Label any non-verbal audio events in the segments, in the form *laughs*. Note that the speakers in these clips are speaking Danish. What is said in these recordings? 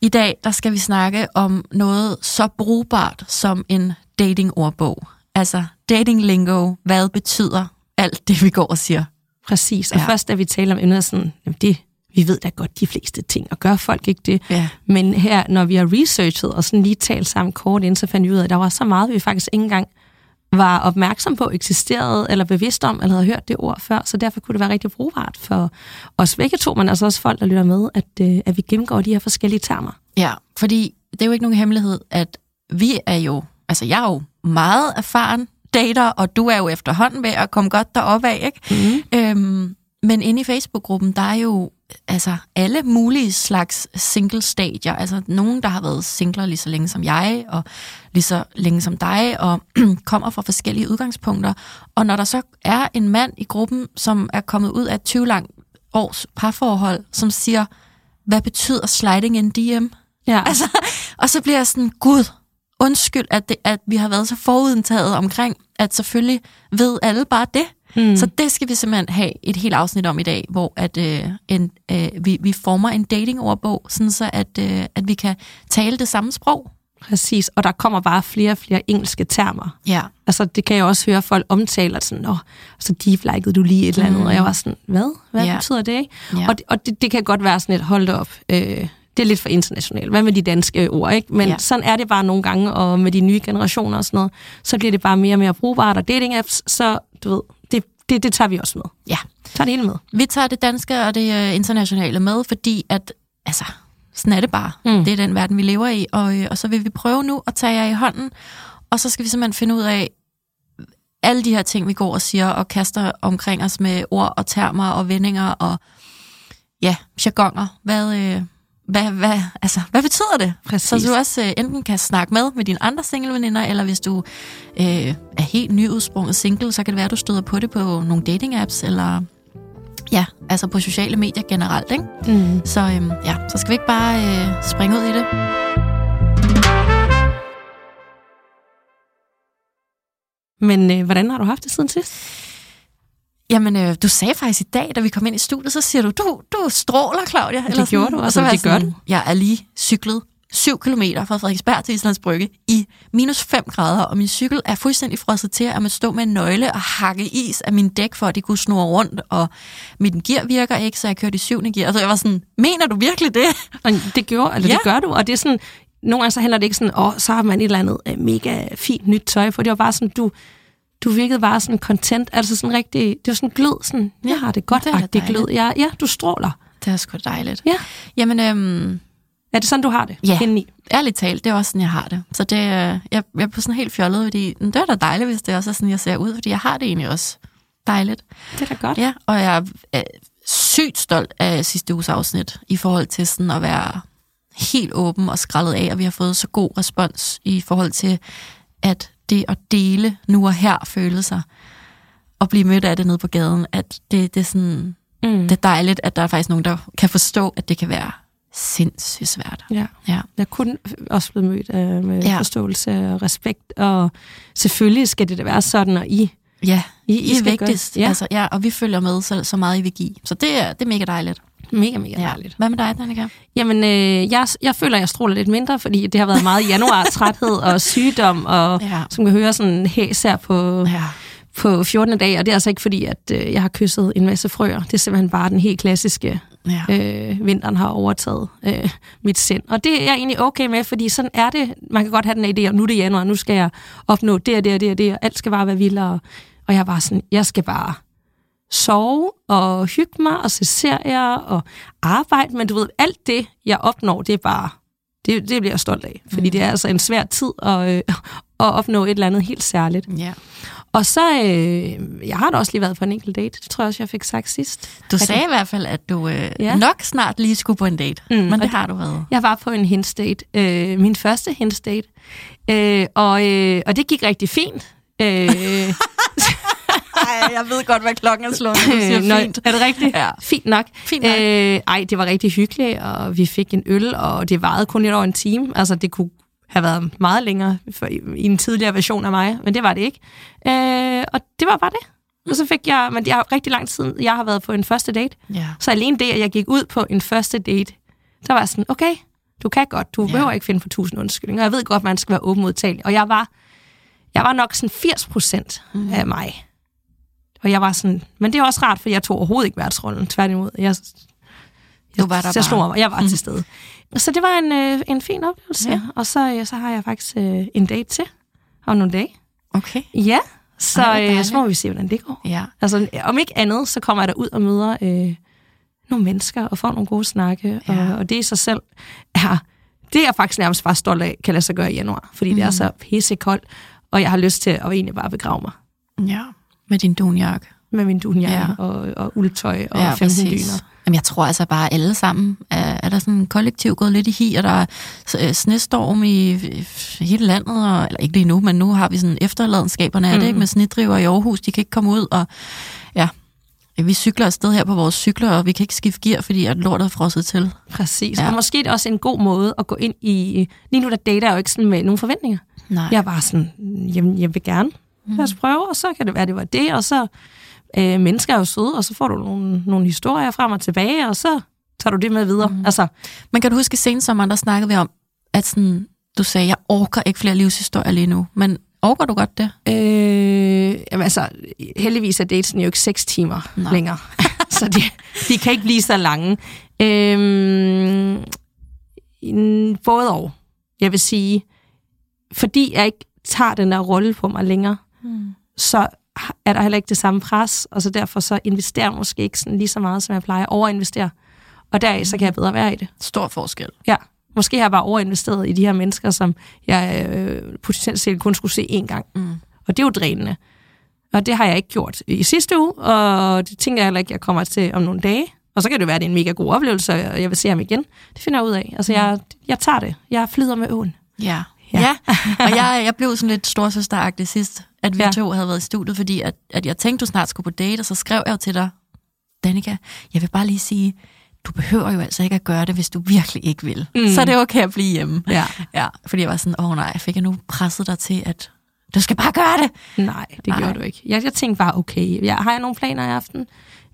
I dag der skal vi snakke om noget så brugbart som en datingordbog. Altså dating lingo, hvad betyder alt det, vi går og siger. Præcis. Og ja. først da vi taler om emnet, sådan, jamen det, vi ved da godt de fleste ting, og gør folk ikke det. Ja. Men her, når vi har researchet og sådan lige talt sammen kort ind, så fandt vi ud af, at der var så meget, vi faktisk ikke engang var opmærksom på, eksisterede, eller bevidst om, eller havde hørt det ord før, så derfor kunne det være rigtig brugbart for os begge to, men altså også folk, der lytter med, at, øh, at vi gennemgår de her forskellige termer. Ja, fordi det er jo ikke nogen hemmelighed, at vi er jo, altså jeg er jo meget erfaren dater, og du er jo efterhånden ved at komme godt derop af, ikke? Mm. Øhm, men inde i Facebook-gruppen, der er jo altså alle mulige slags single-stadier. Altså nogen, der har været singler lige så længe som jeg, og lige så længe som dig, og *clears throat* kommer fra forskellige udgangspunkter. Og når der så er en mand i gruppen, som er kommet ud af et 20 lang års parforhold, som siger, hvad betyder sliding in DM? Ja. Altså, *laughs* og så bliver jeg sådan, gud, undskyld, at, det, at vi har været så forudentaget omkring, at selvfølgelig ved alle bare det. Mm. Så det skal vi simpelthen have et helt afsnit om i dag, hvor at, øh, en, øh, vi, vi former en datingordbog, sådan så at, øh, at vi kan tale det samme sprog. Præcis, og der kommer bare flere og flere engelske termer. Ja. Altså, det kan jeg også høre folk omtale, at sådan, Nå, så deep du lige et eller andet, mm. og jeg var sådan, hvad? Hvad Ja. betyder det? Ja. Og, det, og det, det kan godt være sådan et, hold op, øh, det er lidt for internationalt. Hvad med de danske ord, ikke? Men ja. sådan er det bare nogle gange, og med de nye generationer og sådan noget, så bliver det bare mere og mere brugbart, og dating apps, så du ved, det, det, tager vi også med. Ja. Tager det hele med. Vi tager det danske og det øh, internationale med, fordi at, altså, sådan er det bare. Mm. Det er den verden, vi lever i, og, øh, og så vil vi prøve nu at tage jer i hånden, og så skal vi simpelthen finde ud af, alle de her ting, vi går og siger og kaster omkring os med ord og termer og vendinger og ja, jargoner. Hvad, øh, hvad, hvad, altså, hvad betyder det? Præcis. Så du også øh, enten kan snakke med med dine andre singleveninder, eller hvis du øh, er helt nyudsprunget single, så kan det være, at du støder på det på nogle dating-apps, eller ja, altså på sociale medier generelt, ikke? Mm. Så øhm, ja, så skal vi ikke bare øh, springe ud i det. Men øh, hvordan har du haft det siden sidst? Jamen, øh, du sagde faktisk i dag, da vi kom ind i studiet, så siger du, du, du stråler, Claudia. Det gjorde du og også, så var det gør sådan, Jeg er lige cyklet 7 kilometer fra Frederiksberg til Islands Brygge i minus 5 grader, og min cykel er fuldstændig frosset til, at man stå med en nøgle og hakke is af min dæk, for at de kunne snurre rundt, og mit gear virker ikke, så jeg kørte i syvende gear. Så jeg var sådan, mener du virkelig det? *laughs* Og det gjorde, eller Ja. det gør du, og det er sådan, nogle gange så handler det ikke sådan, åh, så har man et eller andet øh, mega fint nyt tøj, for det var bare sådan, du, du virkede bare sådan content, altså sådan rigtig, det var sådan glød, sådan, jeg har det godt, det er glød, ja, ja, du stråler. Det er sgu dejligt. Ja. Jamen, øhm, Er det sådan, du har det? Ja. Indeni? ærligt talt, det er også sådan, jeg har det. Så det, øh, jeg, jeg er på sådan helt fjollet, fordi "Men det er da dejligt, hvis det også er sådan, jeg ser ud, fordi jeg har det egentlig også dejligt. Det er da godt. Ja, og jeg er sygt stolt af sidste uges afsnit, i forhold til sådan at være helt åben og skrællet af, og vi har fået så god respons i forhold til, at det at dele nu og her følelser, og blive mødt af det nede på gaden, at det, det er sådan, Mm. det er dejligt, at der er faktisk nogen, der kan forstå, at det kan være sindssygt svært. Ja. Ja. Jeg kunne også blive mødt øh, med Ja. forståelse og respekt, og selvfølgelig skal det da være sådan, og I, Ja, I, I, I er vigtigst. Gøre, ja, Altså, ja, og vi følger med så, så meget, I vil give. Så det er, det er mega dejligt. Mega, mega dejligt. Hvad med dig, Danika? Jamen, øh, jeg, jeg føler, at jeg stråler lidt mindre, fordi det har været meget januar, træthed og *laughs* sygdom, og Ja. som kan høre sådan hæs her på, Ja. på 14. dag, og det er altså ikke fordi, at øh, jeg har kysset en masse frøer. Det er simpelthen bare den helt klassiske, ja. øh, vinteren har overtaget øh, mit sind. Og det er jeg egentlig okay med, fordi sådan er det. Man kan godt have den her idé, og nu er det januar, nu skal jeg opnå det og det og det og det, og alt skal bare være vildere. Og jeg var sådan, jeg skal bare sove og hygge mig og se serier og arbejde, men du ved, alt det, jeg opnår, det er bare, det, det bliver jeg stolt af, fordi Mm. det er altså en svær tid at, øh, *laughs* at opnå et eller andet helt særligt. ja. Og så, øh, jeg har da også lige været på en enkelt date. Det tror jeg også, jeg fik sagt sidst. Du At sagde i hvert fald, at du øh, Ja. nok snart lige skulle på en date. Mm, men det har du været. Jeg var på en hints date. Øh, min første hints date. Øh, og, øh, og det gik rigtig fint. Øh, *laughs* jeg ved godt, hvad klokken er slået, *laughs* Nå, Er det rigtigt? Ja. Fint nok. Fint nok. Øh, ej, det var rigtig hyggeligt, og vi fik en øl, og det varede kun lidt over en time. Altså, det kunne have været meget længere for, i en tidligere version af mig, men det var det ikke. Øh, og det var bare det. Og så fik jeg, men jeg har rigtig lang tid, jeg har været på en første date. Ja. Så alene det, at jeg gik ud på en første date, der var sådan, okay, du kan godt, du Ja. behøver ikke finde for tusind undskyldninger. Jeg ved godt, man skal være åben modtagelig. Og jeg var, jeg var nok sådan 80 procent mm. af mig. Og jeg var sådan, men det er også rart, for jeg tog overhovedet ikke værtsrollen. Tværtimod, jeg, Du var der jeg slog bare. mig, jeg var til stede. Så det var en, øh, en fin oplevelse, ja. Ja. Og så, øh, så har jeg faktisk øh, en date til om nogle dage. Okay. Ja, så, Ej, øh, så må vi se, hvordan det går. Ja. Altså, om ikke andet, så kommer jeg derud og møder øh, nogle mennesker og får nogle gode snakke. Ja. Ja. Og, og det i sig selv er, det er jeg faktisk nærmest bare stolt af, kan lade sig gøre i januar. Fordi mm. det er så pissekoldt, og jeg har lyst til at egentlig bare begrave mig Ja. Med din dunjakke. med min dunjakke ja. Og, og uldtøj og Ja, 15 præcis. dyner. Jamen, jeg tror altså bare, alle sammen er, er der sådan kollektiv gået lidt i hi, og der er øh, snestorm i i hele landet, og, eller ikke lige nu, men nu har vi sådan efterladenskaberne af mm. det, ikke? med snedriver i Aarhus, de kan ikke komme ud, og ja, vi cykler afsted her på vores cykler, og vi kan ikke skifte gear, fordi at lortet er frosset til. Præcis. Ja. Og måske er det også en god måde at gå ind i... Lige nu der dater jeg jo ikke sådan med nogle forventninger. Nej. Jeg er bare sådan, jamen, jeg vil gerne. Lad os prøve, og så kan det være, det var det, og så øh, mennesker er jo søde, og så får du nogle, nogle historier frem og tilbage, og så tager du det med videre. Mm. Altså, Men kan du huske sensommeren, der snakkede vi om, at sådan, du sagde, jeg orker ikke flere livshistorier lige nu, men orker du godt det? øh, jamen, altså, heldigvis er datesen jo ikke seks timer Nej. Længere, *laughs* så de, de kan ikke blive så lange. Øh, både og. Jeg vil sige, fordi jeg ikke tager den der rolle på mig længere, Mm. så er der heller ikke det samme pres, og så derfor så investerer jeg måske ikke sådan lige så meget, som jeg plejer. Overinvestere. Og deraf så kan jeg bedre være i det. Stor forskel. Ja. Måske har jeg bare overinvesteret i de her mennesker, som jeg øh, potentielt set kun skulle se én gang. Mm. Og det er jo drænende. Og det har jeg ikke gjort i sidste uge, og det tænker jeg heller ikke, jeg kommer til om nogle dage. Og så kan det være, at det er en mega god oplevelse, og jeg vil se ham igen. Det finder jeg ud af. Altså, jeg, jeg tager det. Jeg flyder med åen. Ja. Ja. Ja, og jeg, jeg blev sådan lidt storsøsteragtig sidst, at vi Ja. to havde været i studiet, fordi at, at jeg tænkte, du snart skulle på date, og så skrev jeg jo til dig, Danika, jeg vil bare lige sige, du behøver jo altså ikke at gøre det, hvis du virkelig ikke vil. Mm. Så er det okay at blive hjemme. Ja. ja. Fordi jeg var sådan, åh nej, fik jeg nu presset dig til, at du skal bare gøre det. Nej, det Nej. gjorde du ikke. Jeg, jeg tænkte bare, okay, jeg, har jeg nogle planer i aften?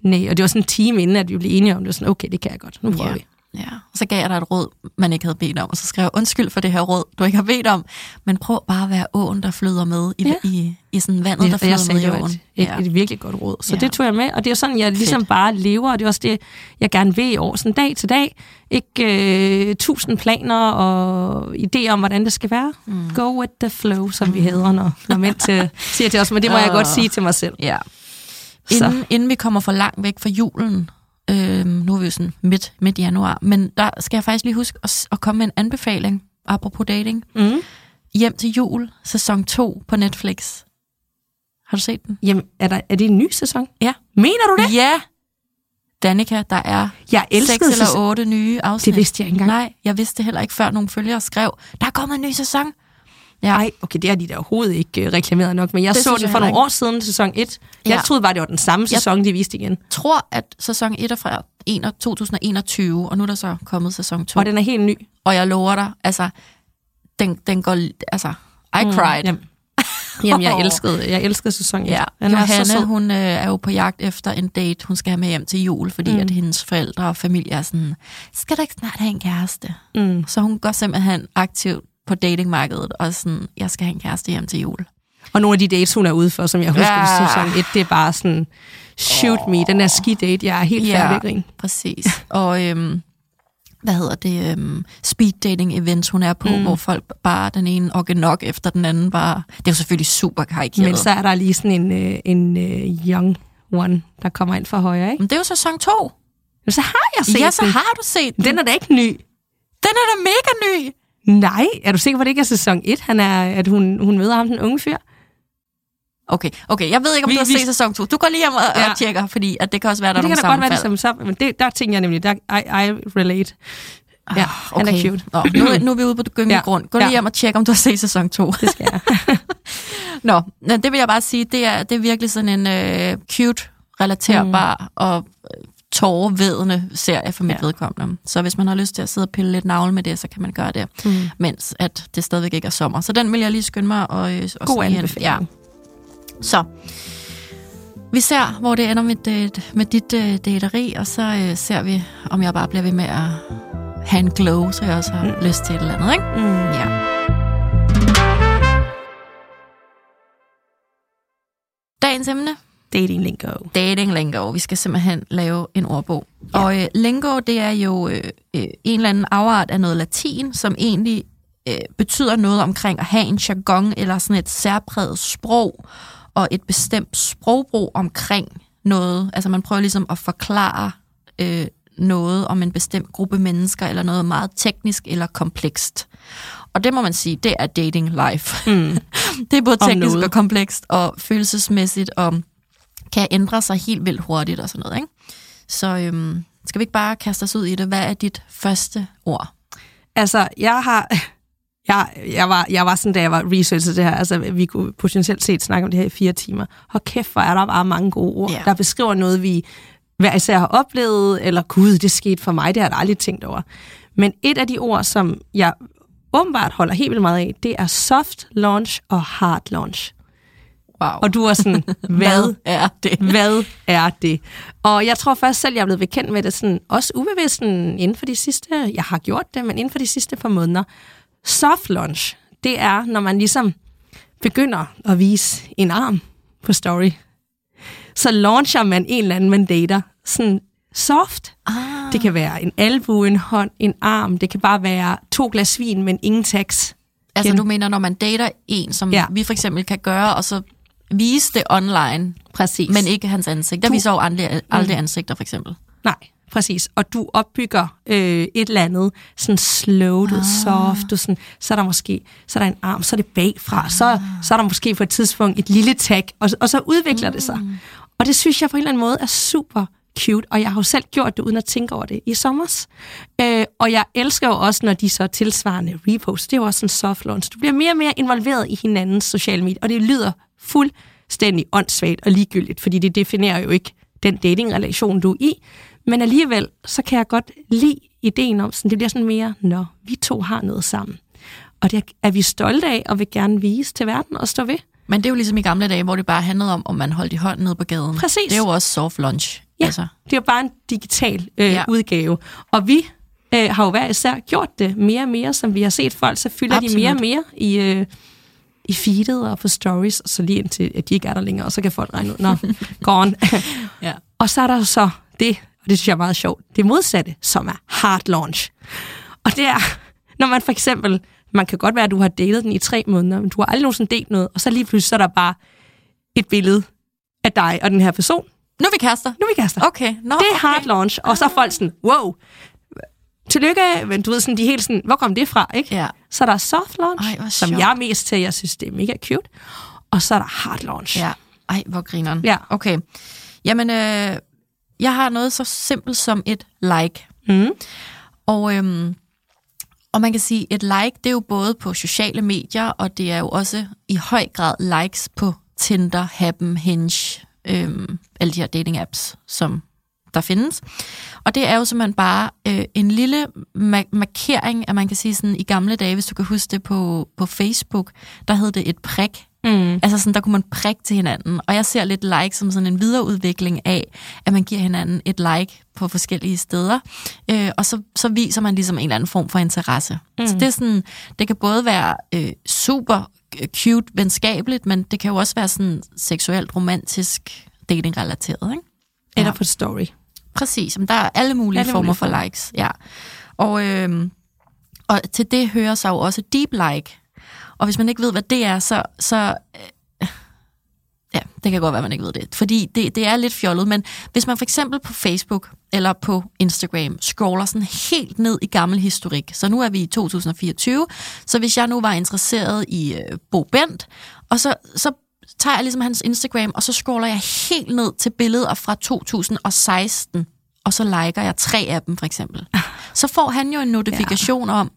Nej, og det var sådan en time inden, at vi blev enige om det. var Sådan, okay, det kan jeg godt. Nu prøver Ja. vi. Ja, og så gav jeg dig et råd, man ikke havde bedt om, og så skrev jeg, undskyld for det her råd, du ikke har bedt om, men prøv bare at være åen, der flyder med i, Ja. i, i sådan vandet, der flyder jeg med i åen. et, et, ja. et virkelig godt råd. Så Ja. det tog jeg med, og det er sådan, jeg ligesom Fedt. bare lever, og det er også det, jeg gerne vil i år. Sådan dag til dag. Ikke øh, tusind planer og idéer om, hvordan det skal være. Mm. Go with the flow, som mm. vi hedder, når, når mænd til, siger til os. Men det må jeg *laughs* Åh. godt sige til mig selv. Ja. Så. Inden, inden vi kommer for langt væk fra julen, øhm, nu er vi jo sådan midt, midt januar, men der skal jeg faktisk lige huske at, at komme med en anbefaling, apropos dating. Mm. Hjem til jul, sæson 2 på Netflix. Har du set den? Jamen, er, der, er det en ny sæson? Ja. Mener du det? Ja! Danika, der er Jeg seks eller otte nye afsnit. Det vidste jeg ikke engang. Nej, jeg vidste det heller ikke, før nogle følgere skrev, der er kommet en ny sæson. Ja. Nej, okay, det har de da overhovedet ikke uh, reklameret nok, men jeg Det så jeg for nogle år siden, sæson 1. Jeg Ja. troede bare, det var den samme sæson, de viste igen. tror, at sæson 1 er fra 1 2021, og nu er der så kommet sæson 2. Og den er helt ny. Og jeg lover dig, altså, den, den går, altså, I cried. Jamen, *laughs* jamen jeg, elskede, jeg elskede sæson 1. Ja, den var så hun øh, er jo på jagt efter en date, hun skal have med hjem til jul, fordi Mm. mm. at hendes forældre og familie er sådan, skal du ikke snart have en kæreste? Mm. Så hun går simpelthen aktivt på datingmarkedet, og sådan, jeg skal have en kæreste hjem til jul. Og nogle af de dates, hun er ude for, som jeg husker Ja. ja. sæson 1, det er bare sådan, shoot oh. me, den der ski-date, jeg er helt Ja. færdig at grine. Præcis. og øhm, hvad hedder det? Øhm, speed dating events, hun er på, Mm. mm. hvor folk bare den ene og nok efter den anden bare... Det er jo selvfølgelig super karikeret. Men så er der lige sådan en, øh, en øh, young one, der kommer ind fra højre, ikke? Men det er jo sæson 2. Men så har jeg set Ja, så den. har du set den. Den er da ikke ny. Den er da mega ny. Nej, er du sikker på, at det ikke er sæson 1, han er, at hun, hun møder ham, den unge fyr? Okay, okay. Jeg ved ikke, om Vi- du har vi- set sæson 2. Du går lige hjem og, ja. Og tjekker, fordi at det kan også være, at der det er kan nogle da godt være, det sammenfald. som så, men det, der tænker jeg nemlig, der, I, I relate. Ja, han er Okay. cute. Nå, nu, er- nu er vi ude på gyngende Ja. grund. Gå lige Ja. hjem og tjek, om du har set sæson 2. Det skal jeg. *laughs* Nå, men det vil jeg bare sige, det er, det er virkelig sådan en øh, cute, relaterbar mm. og øh, tårevedende serie for mit ja. Vedkommende. Så hvis man har lyst til at sidde og pille lidt navle med det, så kan man gøre det, mm. mens at det stadigvæk ikke er sommer. Så den vil jeg lige skynde mig og, øh, og God snige ind. anbefaling. Ja. Så vi ser, hvor det ender med, med dit øh, dateri, og så øh, ser vi, om jeg bare bliver ved med at have en glow, så jeg også har mm. lyst til et eller andet, ikke? Mm. Ja. Dagens emne, Dating lingo. dating lingo. Vi skal simpelthen lave en ordbog. Ja. Og øh, lingo, det er jo øh, øh, en eller anden afart af noget latin, som egentlig øh, betyder noget omkring at have en jargon eller sådan et særpræget sprog, og et bestemt sprogbrug omkring noget. Altså man prøver ligesom at forklare øh, noget om en bestemt gruppe mennesker, eller noget meget teknisk eller komplekst. Og det må man sige, det er dating life. Mm. *laughs* det er både teknisk og komplekst, og følelsesmæssigt, og kan ændre sig helt vildt hurtigt og sådan noget. Ikke? Så øhm, skal vi ikke bare kaste os ud i det? Hvad er dit første ord? Altså, jeg har... *laughs* Jeg, jeg, var, jeg var sådan, da jeg var researchet det her, altså vi kunne potentielt set snakke om det her i fire timer. Og kæft, hvor er der bare mange gode ord, Ja. der beskriver noget, vi hver især har oplevet, eller gud, det skete for mig, det har jeg aldrig tænkt over. Men et af de ord, som jeg åbenbart holder helt vildt meget af, det er soft launch og hard launch. Wow. Og du er sådan, *laughs* hvad er det? hvad er det? Og jeg tror først selv, jeg er blevet bekendt med det sådan, også ubevidst inden for de sidste, jeg har gjort det, men inden for de sidste par måneder. Soft launch, det er, når man ligesom begynder at vise en arm på story. Så launcher man en eller anden, man dater, sådan soft. Ah. Det kan være en albu, en hånd, en arm. Det kan bare være to glas vin, men ingen tax. Altså du mener, når man dater en, som. Ja. vi for eksempel kan gøre, og så vise det online, Præcis. men ikke hans ansigt. Der Du- viser jo aldrig, aldrig ansigter, for eksempel. Nej, præcis. Og du opbygger øh, et eller andet sådan slowed, ah. soft, du sådan, så er der måske så er der en arm, så er det bagfra, ah. så, så er der måske på et tidspunkt et lille tag, og, og så udvikler mm. det sig. Og det synes jeg på en eller anden måde er super cute, og jeg har jo selv gjort det uden at tænke over det i sommers. Øh, og jeg elsker jo også, når de så tilsvarende repost, det er jo også en soft launch. Du bliver mere og mere involveret i hinandens sociale medier, og det lyder fuldstændig åndssvagt og ligegyldigt, fordi det definerer jo ikke den datingrelation, du er i. Men alligevel, så kan jeg godt lide ideen om, sådan, det bliver sådan mere, nå, vi to har noget sammen. Og det er vi stolte af, og vil gerne vise til verden og stå ved. Men det er jo ligesom i gamle dage, hvor det bare handlede om, om man holdt i hånden nede på gaden. Præcis. Det er jo også soft lunch. Ja, Altså. det er jo bare en digital øh, ja. udgave. Og vi øh, har jo hver især gjort det mere og mere, som vi har set folk, så fylder Absolut. de mere og mere i, øh, i feedet og på stories, og så lige indtil, at de ikke er der længere, og så kan folk regne ud, nå, gone. *laughs* Ja. *laughs* Og så er der så det, og det synes jeg er meget sjovt, det modsatte, som er hard launch. Og det er, når man for eksempel, man kan godt være, at du har datet den i tre måneder, men du har aldrig nogensinde delt noget, og så lige pludselig så er der bare et billede af dig og den her person. Nu er vi kærester. Nu er vi kærester. Okay. Nå, Det er okay. hard launch, og så er folk sådan, wow, tillykke, men du ved sådan, de er helt sådan, hvor kom det fra, ikke? Ja. Så er der soft launch, Ej, som jeg er mest til, jeg synes, det er mega cute, og så er der hard launch. Ja. Ej, hvor grineren. Ja. Okay. Jamen, øh, jeg har noget så simpelt som et like. Mm. Og, øhm, og man kan sige, et like, det er jo både på sociale medier, og det er jo også i høj grad likes på Tinder, Happen, Hinge, øhm, alle de her dating apps, som der findes. Og det er jo simpelthen bare øh, en lille ma- markering, at man kan sige sådan, i gamle dage, hvis du kan huske det på, på Facebook, der hed det et prik. Mm. Altså sådan, der kunne man prikke til hinanden. Og jeg ser lidt like som sådan en videreudvikling af, at man giver hinanden et like på forskellige steder. Øh, og så, så viser man ligesom en eller anden form for interesse. Mm. Så det er sådan, det kan både være øh, super cute, venskabeligt, men det kan jo også være sådan seksuelt, romantisk, dating-relateret, ikke? Eller Ja. på story. Præcis, men der er alle mulige Alle former mulige for likes. Ja. Og, øhm, og til det hører sig jo også deep like. Og hvis man ikke ved, hvad det er, så... så øh, ja, det kan godt være, man ikke ved det. Fordi det, det er lidt fjollet, men hvis man for eksempel på Facebook eller på Instagram scroller sådan helt ned i gammel historik, så nu er vi i 2024, så hvis jeg nu var interesseret i øh, Bo Bent, og så, så tager jeg ligesom hans Instagram, og så scroller jeg helt ned til billeder fra 2016, og så liker jeg tre af dem, for eksempel. *laughs* Så får han jo en notifikation ja. om,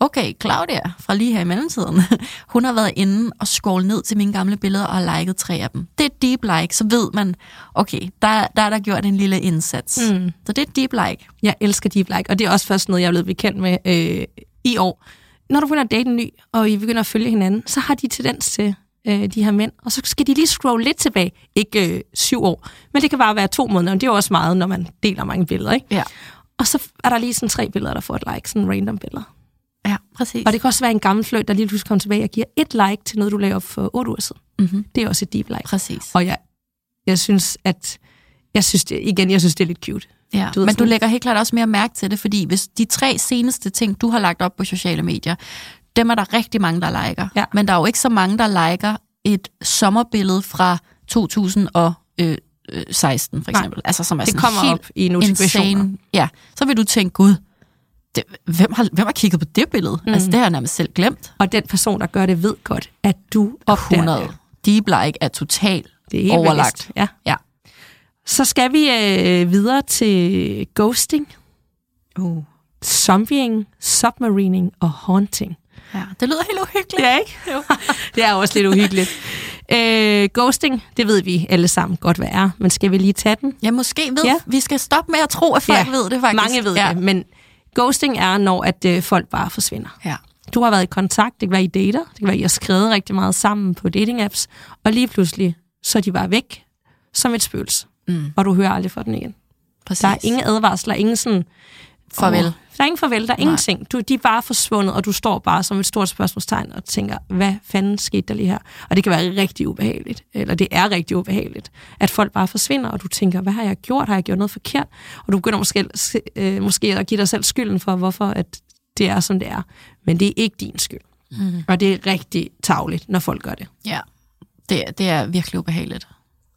okay, Claudia fra lige her i mellemtiden, *laughs* hun har været inde og scrollet ned til mine gamle billeder og har liket tre af dem. Det er et deep like, så ved man, okay, der, der er der gjort en lille indsats. Mm. Så det er et deep like. Jeg elsker deep like, og det er også først noget, jeg er blevet bekendt med øh, i år. Når du begynder at date en ny, og I begynder at følge hinanden, så har de tendens til, øh, de her mænd, og så skal de lige scrolle lidt tilbage. Ikke øh, syv år, men det kan bare være to måneder, og det er jo også meget, når man deler mange billeder, ikke? Ja. Og så er der lige sådan tre billeder, der får et like, sådan random billeder. Ja, præcis. Og det kan også være en gammel fløjt, der lige pludselig kommer tilbage og giver et like til noget, du lavede op for otte uger siden. Mm-hmm. Det er også et deep like. Præcis. Og jeg, jeg synes, at jeg synes det, igen, jeg synes, det er lidt cute. Ja, Du ved men du lægger helt klart også mere mærke til det, fordi hvis de tre seneste ting, du har lagt op på sociale medier, dem er der rigtig mange, der liker. Ja. Men der er jo ikke så mange, der liker et sommerbillede fra 2016, for Nej. eksempel. Altså, som er Det sådan kommer helt op i notifikationer. insane. Ja, så vil du tænke, gud, det, hvem, har, hvem har kigget på det billede? Mm. Altså, det har jeg nærmest selv glemt. Og den person, der gør det, ved godt, at du opdager 100. det. Deep like er totalt er overlagt. bevidst. Ja. Ja. Så skal vi øh, videre til ghosting, Uh. zombieing, submarining og haunting. Ja, det lyder helt uhyggeligt. Ja, ikke? Jo. *laughs* det er også lidt uhyggeligt. Øh, ghosting, det ved vi alle sammen godt, hvad er. Men skal vi lige tage den? Ja, måske ved Ja. vi skal stoppe med at tro, at folk Ja, ved det faktisk. Mange ved ja. det, men ghosting er, når at øh, folk bare forsvinder. Ja. Du har været i kontakt, det kan være I dater, det kan være, I har skrevet rigtig meget sammen på dating-apps, og lige pludselig, så er de bare væk som et spøgelse, Mm, og du hører aldrig fra den igen. præcis. Der er ingen advarsler, ingen sådan... Farvel. Åh, der er ingen farvel, der er Nej. ingenting. Du, de er bare forsvundet, og du står bare som et stort spørgsmålstegn og tænker, hvad fanden skete der lige her? Og det kan være rigtig ubehageligt, eller det er rigtig ubehageligt, at folk bare forsvinder, og du tænker, hvad har jeg gjort? Har jeg gjort noget forkert? Og du begynder måske, øh, måske at give dig selv skylden for, hvorfor at det er, som det er. Men det er ikke din skyld. Mm. Og det er rigtig tavligt, når folk gør det. Ja, det, det er virkelig ubehageligt.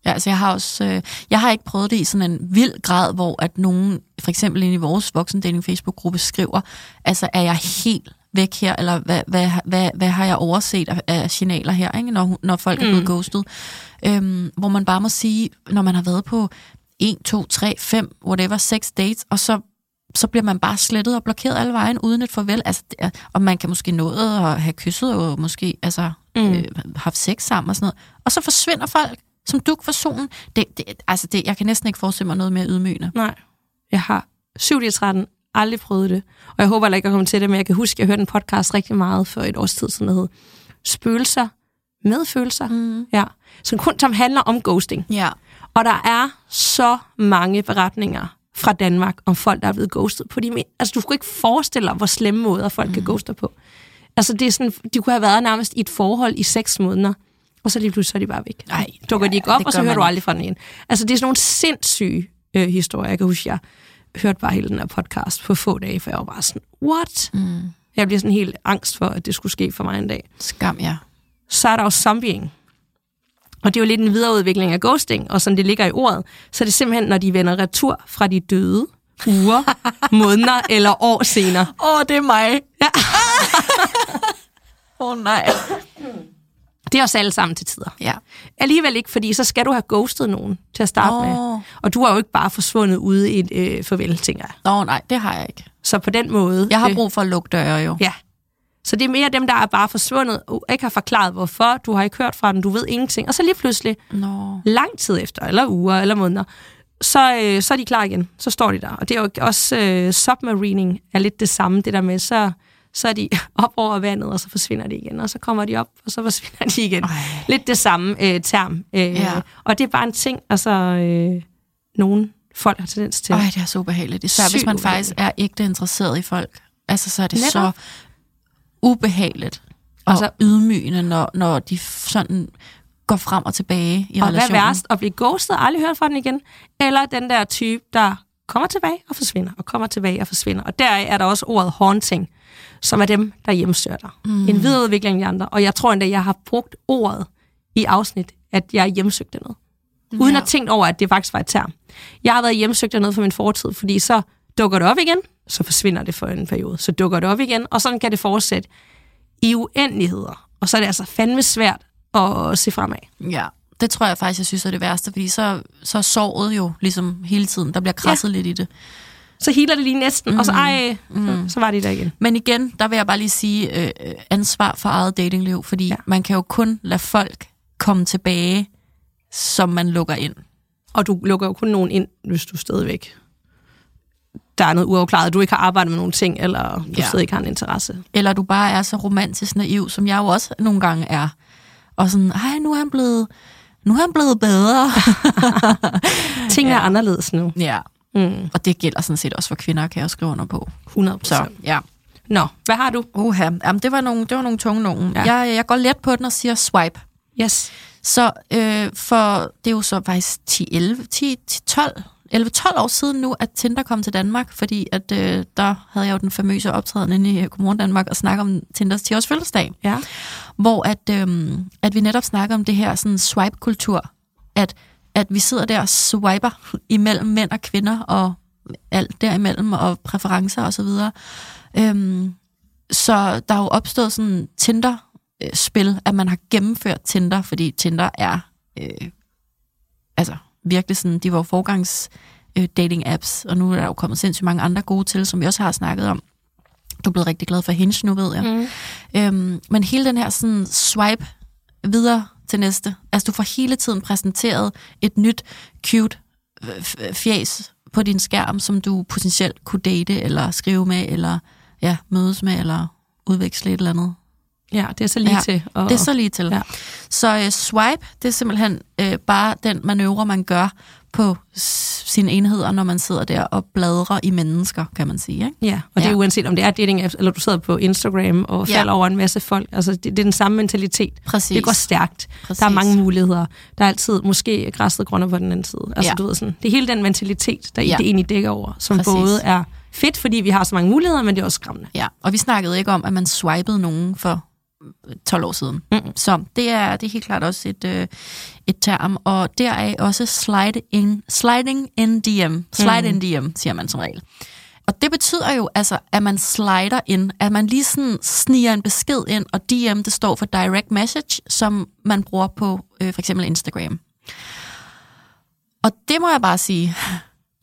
Ja, altså jeg har også, øh, jeg har ikke prøvet det i sådan en vild grad, hvor at nogen, for eksempel inde i vores voksendeling Facebook-gruppe, skriver, altså er jeg helt væk her, eller hvad, hvad, hvad, hvad har jeg overset af, af signaler her, ikke? Når, når folk er blevet Mm. ghostet. Øhm, hvor man bare må sige, når man har været på 1, 2, 3, 5, whatever, 6 dates, og så så bliver man bare slettet og blokeret alle vejen uden et farvel. Altså, er, og man kan måske nå at have kysset og måske altså, Mm. mm. øh, haft sex sammen og sådan noget. Og så forsvinder folk som duk for solen. Det, det, altså det, jeg kan næsten ikke forestille mig noget mere ydmygende. Nej. Jeg har 7 i 13 aldrig prøvet det. Og jeg håber heller ikke at komme til det, men jeg kan huske, at jeg hørte en podcast rigtig meget for et års tid, som hed Spøgelser med følelser. Mm. Ja. Som kun som handler om ghosting. Ja. Og der er så mange beretninger fra Danmark om folk, der er blevet ghostet på de Altså, du skulle ikke forestille dig, hvor slemme måder folk mm. kan ghoste på. Altså, det er sådan, de kunne have været nærmest i et forhold i seks måneder, og så lige pludselig så er de bare væk. Ej, Dukker de ikke ja, op, og så hører du aldrig fra den igen. Altså, det er sådan nogle sindssyge øh, historier. Jeg kan huske, jeg hørte bare hele den her podcast på få dage, for jeg var bare sådan, what? Mm. Jeg bliver sådan helt angst for, at det skulle ske for mig en dag Skam, ja. så er der jo zombieing. Og det er jo lidt en videreudvikling af ghosting, og som det ligger i ordet, så er det simpelthen, når de vender retur fra de døde uger, *laughs* måneder eller år senere. Åh, oh, det er mig. Ja. *laughs* Åh, oh, nej. Det er os alle sammen til tider. Ja. Alligevel ikke, fordi så skal du have ghostet nogen til at starte oh. med. Og du har jo ikke bare forsvundet ude i et øh, farvel, tænker jeg. oh, nej, det har jeg ikke. Så på den måde... Jeg har brug for at lukke døre jo. Ja. Så det er mere dem, der er bare forsvundet, og ikke har forklaret hvorfor, du har ikke hørt fra dem, du ved ingenting. Og så lige pludselig, Nå. lang tid efter, eller uger, eller måneder, så, øh, så er de klar igen. Så står de der. Og det er jo også øh, submarining er lidt det samme, det der med, så, så er de *laughs* op over vandet, og så forsvinder de igen, og så kommer de op, og så forsvinder de igen. Ej. Lidt det samme øh, term. Øh, Ja. Og det er bare en ting, altså øh, nogle folk har tendens til. Ej, det er så ubehageligt. Især hvis Sygt man faktisk er ægte interesseret i folk. Altså, så er det Netop. så ubehageligt og Altså- altså, ydmygende, når, når de sådan går frem og tilbage i og hvad relationen. er værst? At blive ghostet og aldrig hørt fra den igen? Eller den der type, der kommer tilbage og forsvinder, og kommer tilbage og forsvinder. Og der er der også ordet haunting, som er dem, der hjemsøger dig. Mm. En videreudvikling af de andre. Og jeg tror endda, jeg har brugt ordet i afsnit, at jeg hjemsøgte noget. Uden Ja. at tænke over, at det faktisk var et term. Jeg har været hjemsøgt noget fra min fortid, fordi så dukker det op igen, så forsvinder det for en periode. Så dukker det op igen, og sådan kan det fortsætte i uendeligheder. Og så er det altså fandme svært og se fremad. Ja, det tror jeg faktisk, jeg synes er det værste, fordi så, så er såret jo ligesom hele tiden. Der bliver krasset ja. lidt i det. Så healer det lige næsten, mm. og så ej, mm. så, så var de der igen. Men igen, der vil jeg bare lige sige øh, øh, ansvar for eget datingliv, fordi ja. man kan jo kun lade folk komme tilbage, som man lukker ind. Og du lukker jo kun nogen ind, hvis du stadigvæk der er noget uafklaret, du ikke har arbejdet med nogle ting, eller du ja. stadig ikke har en interesse. Eller du bare er så romantisk naiv, som jeg jo også nogle gange er. Og sådan, ej, nu er han blevet, nu er han blevet bedre. *laughs* ting er ja. anderledes nu. Ja, mm. og det gælder sådan set også for kvinder, kan jeg skrive under på. 100 Så, ja. Nå, hvad har du? Uha, jamen, det var nogle, det var nogle tunge nogen. Ja. Jeg, jeg går let på den og siger swipe. Yes. Så øh, for, det er jo så faktisk 10, 11, 10, 10 12 11-12 år siden nu, at Tinder kom til Danmark, fordi at øh, der havde jeg jo den famøse optræden inde i Godmorgen Danmark og snakke om Tinders 10 års fødselsdag. Ja. Hvor at, øh, at vi netop snakker om det her sådan swipe-kultur, at, at vi sidder der og swiper *laughs* imellem mænd og kvinder og alt derimellem og præferencer og så videre. Øhm, så der er jo opstået sådan Tinder-spil, at man har gennemført Tinder, fordi Tinder er øh, altså virkelig sådan, de var forgangs øh, dating apps, og nu er der jo kommet sindssygt mange andre gode til, som vi også har snakket om. Du er blevet rigtig glad for Hinge nu, ved jeg. Mm. Øhm, men hele den her sådan swipe videre til næste, altså du får hele tiden præsenteret et nyt, cute øh, øh, fjes på din skærm, som du potentielt kunne date, eller skrive med, eller ja, mødes med, eller udveksle et eller andet. Ja, det er så lige ja, til. Og, det er så lige til. Ja. Så uh, swipe, det er simpelthen uh, bare den manøvre, man gør på sine enheder, når man sidder der og bladrer i mennesker, kan man sige. Ikke? Ja, og det er uanset om det er dating apps, eller du sidder på Instagram og falder ja. over en masse folk. Altså, det, det er den samme mentalitet. Præcis. Det går stærkt. Præcis. Der er mange muligheder. Der er altid måske græsset grønner på den anden side. Altså, ja. du ved sådan, det er hele den mentalitet, der ja. det egentlig dækker over, som Præcis. både er fedt, fordi vi har så mange muligheder, men det er også skræmmende. Ja, og vi snakkede ikke om, at man swipede nogen for 12 år siden. Mm. Så det er, det er helt klart også et, øh, et term, og der er også slide in, sliding in DM. Slide mm. in DM, siger man som regel. Og det betyder jo altså, at man slider ind, at man lige sådan sniger en besked ind, og DM, det står for direct message, som man bruger på øh, for eksempel Instagram. Og det må jeg bare sige,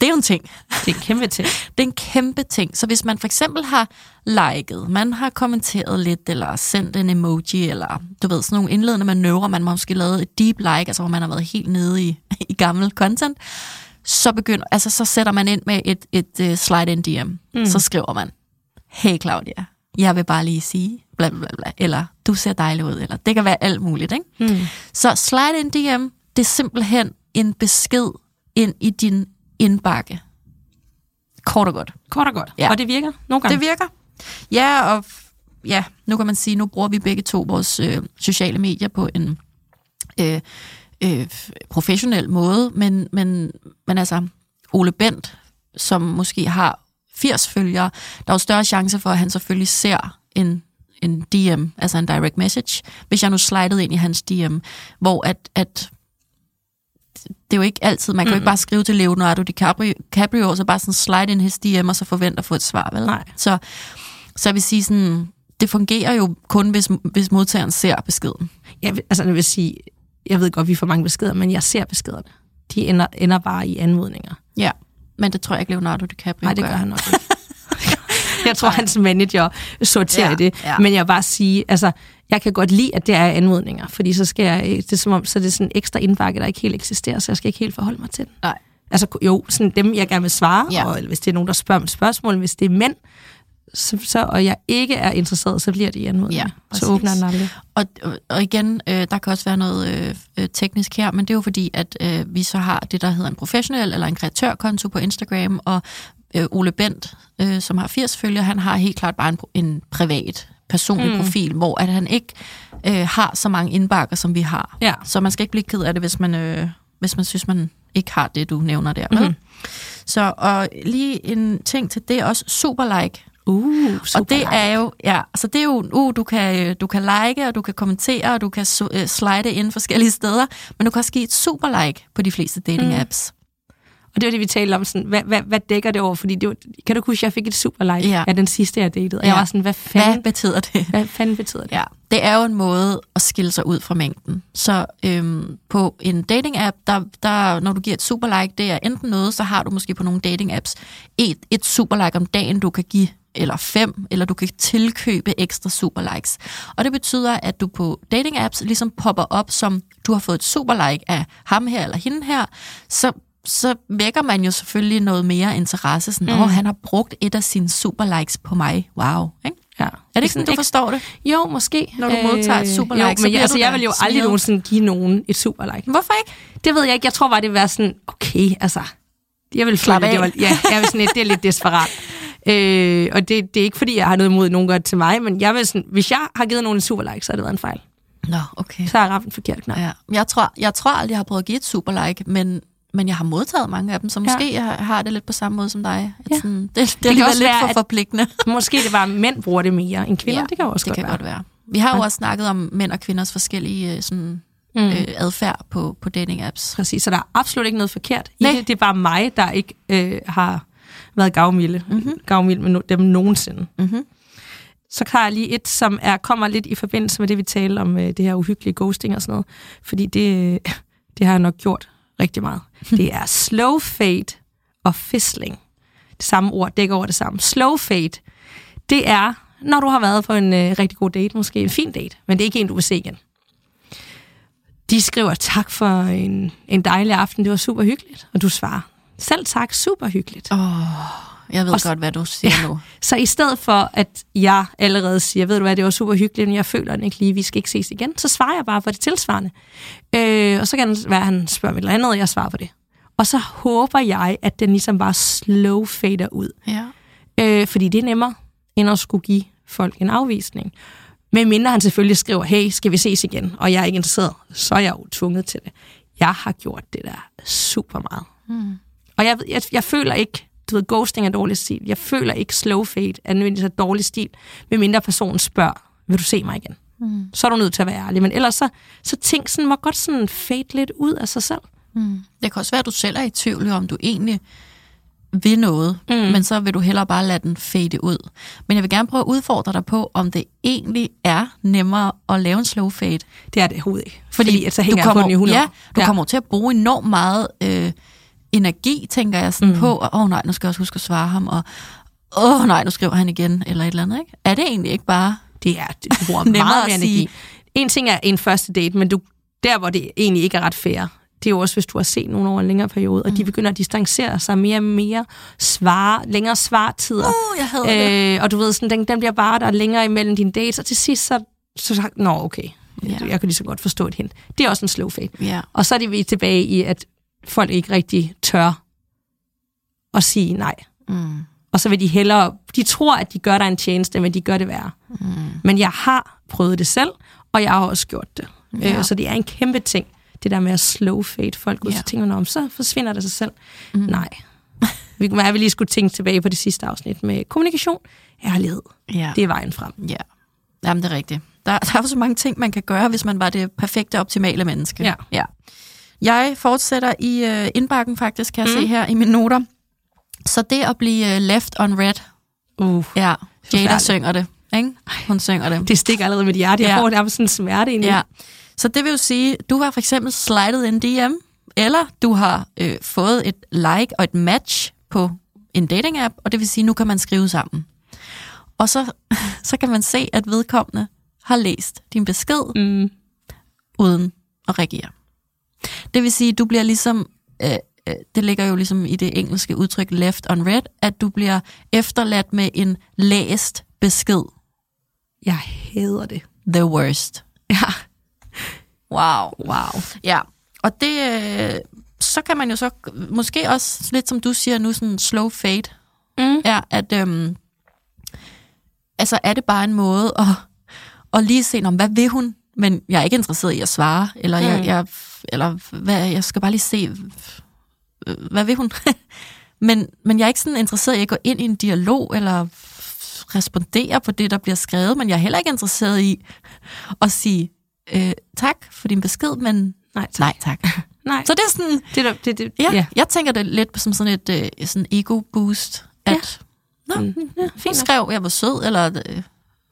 det er jo en ting. Det er en kæmpe ting. *laughs* det er en kæmpe ting. Så hvis man for eksempel har liket, man har kommenteret lidt, eller sendt en emoji, eller du ved, sådan nogle indledende manøvrer, man måske lavet et deep like, altså hvor man har været helt nede i, *laughs* i gammel content, så begynder, altså så sætter man ind med et, et, uh, slide in DM. Mm. Så skriver man, hey Claudia, jeg vil bare lige sige, bla bla bla, eller du ser dejlig ud, eller det kan være alt muligt, ikke? Mm. Så slide in DM, det er simpelthen en besked ind i din indbakke. Kort og godt. Kort og godt. Ja. Og det virker nogle gange. Det virker. Ja, og ja, nu kan man sige, nu bruger vi begge to vores øh, sociale medier på en øh, øh, professionel måde, men, men, men altså, Ole Bent, som måske har 80 følgere, der er jo større chance for, at han selvfølgelig ser en, en DM, altså en direct message, hvis jeg nu slidede ind i hans DM, hvor at, at det er jo ikke altid, man kan mm. jo ikke bare skrive til Leonardo DiCaprio, og så bare sådan slide ind his DM, og så forvente at få et svar, vel? Nej. Så, så jeg vil sige sådan, det fungerer jo kun, hvis, hvis modtageren ser beskeden. Ja, altså jeg vil sige, jeg ved godt, vi får mange beskeder, men jeg ser beskederne. De ender, ender bare i anmodninger. Ja, men det tror jeg ikke, Leonardo DiCaprio Nej, det gør han nok ikke. *laughs* jeg tror, hans manager sorterer ja, det. Ja. Men jeg vil bare sige, altså, jeg kan godt lide, at det er anmodninger, fordi så skal jeg, det er som om, så er det sådan en ekstra indbakke, der ikke helt eksisterer, så jeg skal ikke helt forholde mig til den. Nej. Altså jo, sådan dem, jeg gerne vil svare, ja. og hvis det er nogen, der spørger om spørgsmål, hvis det er mænd, så, så, og jeg ikke er interesseret, så bliver det i anmodninger. Ja, så åbner den aldrig. Og, og igen, øh, der kan også være noget øh, øh, teknisk her, men det er jo fordi, at øh, vi så har det, der hedder en professionel eller en kreatørkonto på Instagram, og øh, Ole Bent, øh, som har 80 følgere, han har helt klart bare en, en privat personlig mm. profil, hvor at han ikke øh, har så mange indbakker, som vi har. Ja. Så man skal ikke blive ked af det, hvis man, øh, hvis man synes, man ikke har det, du nævner der. Mm. Så og lige en ting til det er også super like. Uh, super og det like. er jo ja, så det er jo uh, du kan øh, du kan like og du kan kommentere og du kan uh, slide ind forskellige steder, men du kan også give et super like på de fleste dating apps. Mm. Og det var det, vi talte om, sådan, hvad, hvad, hvad dækker det over? Fordi det var, kan du huske, at jeg fik et super like Ja. af den sidste, jeg datede? Og Ja. jeg var sådan, hvad Hvad fanden, betyder det? hvad fanden betyder det? Ja, det er jo en måde at skille sig ud fra mængden. Så øhm, på en dating-app, der, der, når du giver et superlike, det er enten noget, så har du måske på nogle dating-apps et, et superlike om dagen, du kan give, eller fem, eller du kan tilkøbe ekstra superlikes. Og det betyder, at du på dating-apps ligesom popper op, som du har fået et superlike af ham her eller hende her, så så vækker man jo selvfølgelig noget mere interesse. Sådan, åh, mm. han har brugt et af sine superlikes på mig. Wow. Ikke? Ja. Er det ikke sådan, du forstår det? Jo, måske. Når du modtager et superlike, jo, men jeg, altså, jeg vil jo aldrig nogensinde give nogen et superlike. Hvorfor ikke? Det ved jeg ikke. Jeg tror bare, det vil være sådan, okay, altså... Jeg vil Slap føle, det af. var, ja, jeg vil sådan det er lidt *laughs* desperat. Øh, og det, det er ikke, fordi jeg har noget imod, at nogen gør det til mig, men jeg vil sådan, hvis jeg har givet nogen en superlike, så har det været en fejl. Nå, okay. Så har jeg ramt en forkert knap. Ja. Jeg, tror, jeg tror aldrig, jeg har prøvet at give et superlike, men, men jeg har modtaget mange af dem, så måske ja. jeg har det lidt på samme måde som dig. At Ja. sådan, det, det, det kan også lidt være, for forpligtende. *laughs* Måske det var, at mænd bruger det mere end kvinder. Ja, det kan jo også det godt kan være. godt være. Vi har jo Ja. også snakket om mænd og kvinders forskellige øh, sådan, Mm. øh, adfærd på, på dating-apps. Præcis, så der er absolut ikke noget forkert i det. Det er bare mig, der ikke øh, har været gavmilde, Mhm. mm-hmm. gavmild med no- dem nogensinde. Mm-hmm. Så har jeg lige et, som er, kommer lidt i forbindelse med det, vi talte om, øh, det her uhyggelige ghosting og sådan noget. Fordi det, *laughs* det har jeg nok gjort rigtig meget. Det er *laughs* slow fade og fizzling. Det samme ord dækker over det samme. Slow fade, det er, når du har været på en øh, rigtig god date, måske en fin date, men det er ikke en, du vil se igen. De skriver tak for en, en dejlig aften, det var super hyggeligt. Og du svarer, selv tak, super hyggeligt. Oh, jeg ved Og godt, hvad du siger ja. nu. Så i stedet for, at jeg allerede siger, ved du hvad, det var super hyggeligt, men jeg føler den ikke lige, vi skal ikke ses igen, så svarer jeg bare på det tilsvarende. Øh, og så kan det være, at han spørger mig et eller andet, og jeg svarer på det. Og så håber jeg, at den ligesom bare slow fader ud. Ja. Øh, fordi det er nemmere, end at skulle give folk en afvisning. Men mindre han selvfølgelig skriver, hey, skal vi ses igen, og jeg er ikke interesseret, så er jeg jo tvunget til det. Jeg har gjort det der super meget. Mm. Og jeg, jeg, jeg føler ikke, du ved, ghosting er dårlig stil. Jeg føler ikke slow fade er nødvendigvis er dårlig stil, medmindre personen spørger, vil du se mig igen? Mm. Så er du nødt til at være ærlig. Men ellers så, så ting sådan, må godt sådan fade lidt ud af sig selv. Mm. Det kan også være, at du selv er i tvivl om, du egentlig vil noget, mm. Men så vil du hellere bare lade den fade ud. Men jeg vil gerne prøve at udfordre dig på, om det egentlig er nemmere at lave en slow fade. Det er det overhovedet ikke. Fordi, Fordi at så hænger du kommer, jeg på den i 100 Ja, du Ja. kommer til at bruge enormt meget øh, energi, tænker jeg sådan mm. på, og åh oh, nej, nu skal jeg også huske at svare ham, og åh oh, nej, nu skriver han igen, eller et eller andet, ikke? Er det egentlig ikke bare... Det er, det bruger meget *laughs* mere energi. En ting er en første date, men du, der, hvor det egentlig ikke er ret fair, det er jo også, hvis du har set nogen over en længere periode, og de begynder at distancere sig mere og mere, svare, længere svartider. Uh, jeg hader det. Øh, og du ved, sådan, den, den bliver bare der er længere imellem dine dates, og til sidst så, så sagt, nå okay, ja. jeg kan lige så godt forstå et hint. Det er også en slow fade. Ja. Og så er det vi tilbage i, at folk ikke rigtig tør at sige nej. Mm. Og så vil de hellere, de tror, at de gør dig en tjeneste, men de gør det værre. Mm. Men jeg har prøvet det selv, og jeg har også gjort det. Ja. Øh, så det er en kæmpe ting, det der med at slow fade folk ud. Ja. Så tænker man om, så forsvinder det sig selv. Mm. Nej. *laughs* Vi kan være, lige skulle tænke tilbage på det sidste afsnit med kommunikation, ærlighed. Ja. Det er vejen frem. Ja, Jamen, det er rigtigt. Der, der er jo så mange ting, man kan gøre, hvis man var det perfekte, optimale menneske. Ja. ja. Jeg fortsætter i øh, indbakken faktisk, kan jeg mm. Se her i mine noter. Så det at blive øh, left on red, Uh. ja, Jada synger det, ikke? Hun synger det. Det stikker allerede med dit hjerte. Jeg Ja. får nærmest sådan en smerte i. Ja. Så det vil jo sige, du har for eksempel slidet en DM, eller du har øh, fået et like og et match på en dating-app, og det vil sige, nu kan man skrive sammen. Og så, *laughs* så kan man se, at vedkommende har læst din besked, Mm. uden at reagere. Det vil sige, du bliver ligesom, øh, øh, det ligger jo ligesom i det engelske udtryk left on red, at du bliver efterladt med en læst besked. Jeg hader det. The worst. Ja. Wow. Wow. Ja, og det, øh, så kan man jo så, måske også lidt som du siger nu, sådan slow fade, Mm. er, at øhm, altså er det bare en måde at, at lige se, om hvad vil hun, men jeg er ikke interesseret i at svare, eller, jeg, Mm. jeg, eller hvad, jeg skal bare lige se, hvad vil hun? *laughs* men, men jeg er ikke sådan interesseret i at gå ind i en dialog, eller respondere på det, der bliver skrevet, men jeg er heller ikke interesseret i at sige øh, tak for din besked, men Nej, tak. nej tak. *laughs* Nej. Så det er sådan, Det, der- det, det, ja, ja. ja. jeg tænker det lidt som sådan et øh, sådan ego-boost, at Nå, Mm. Ja, hun fint nok. skrev, jeg var sød, eller øh,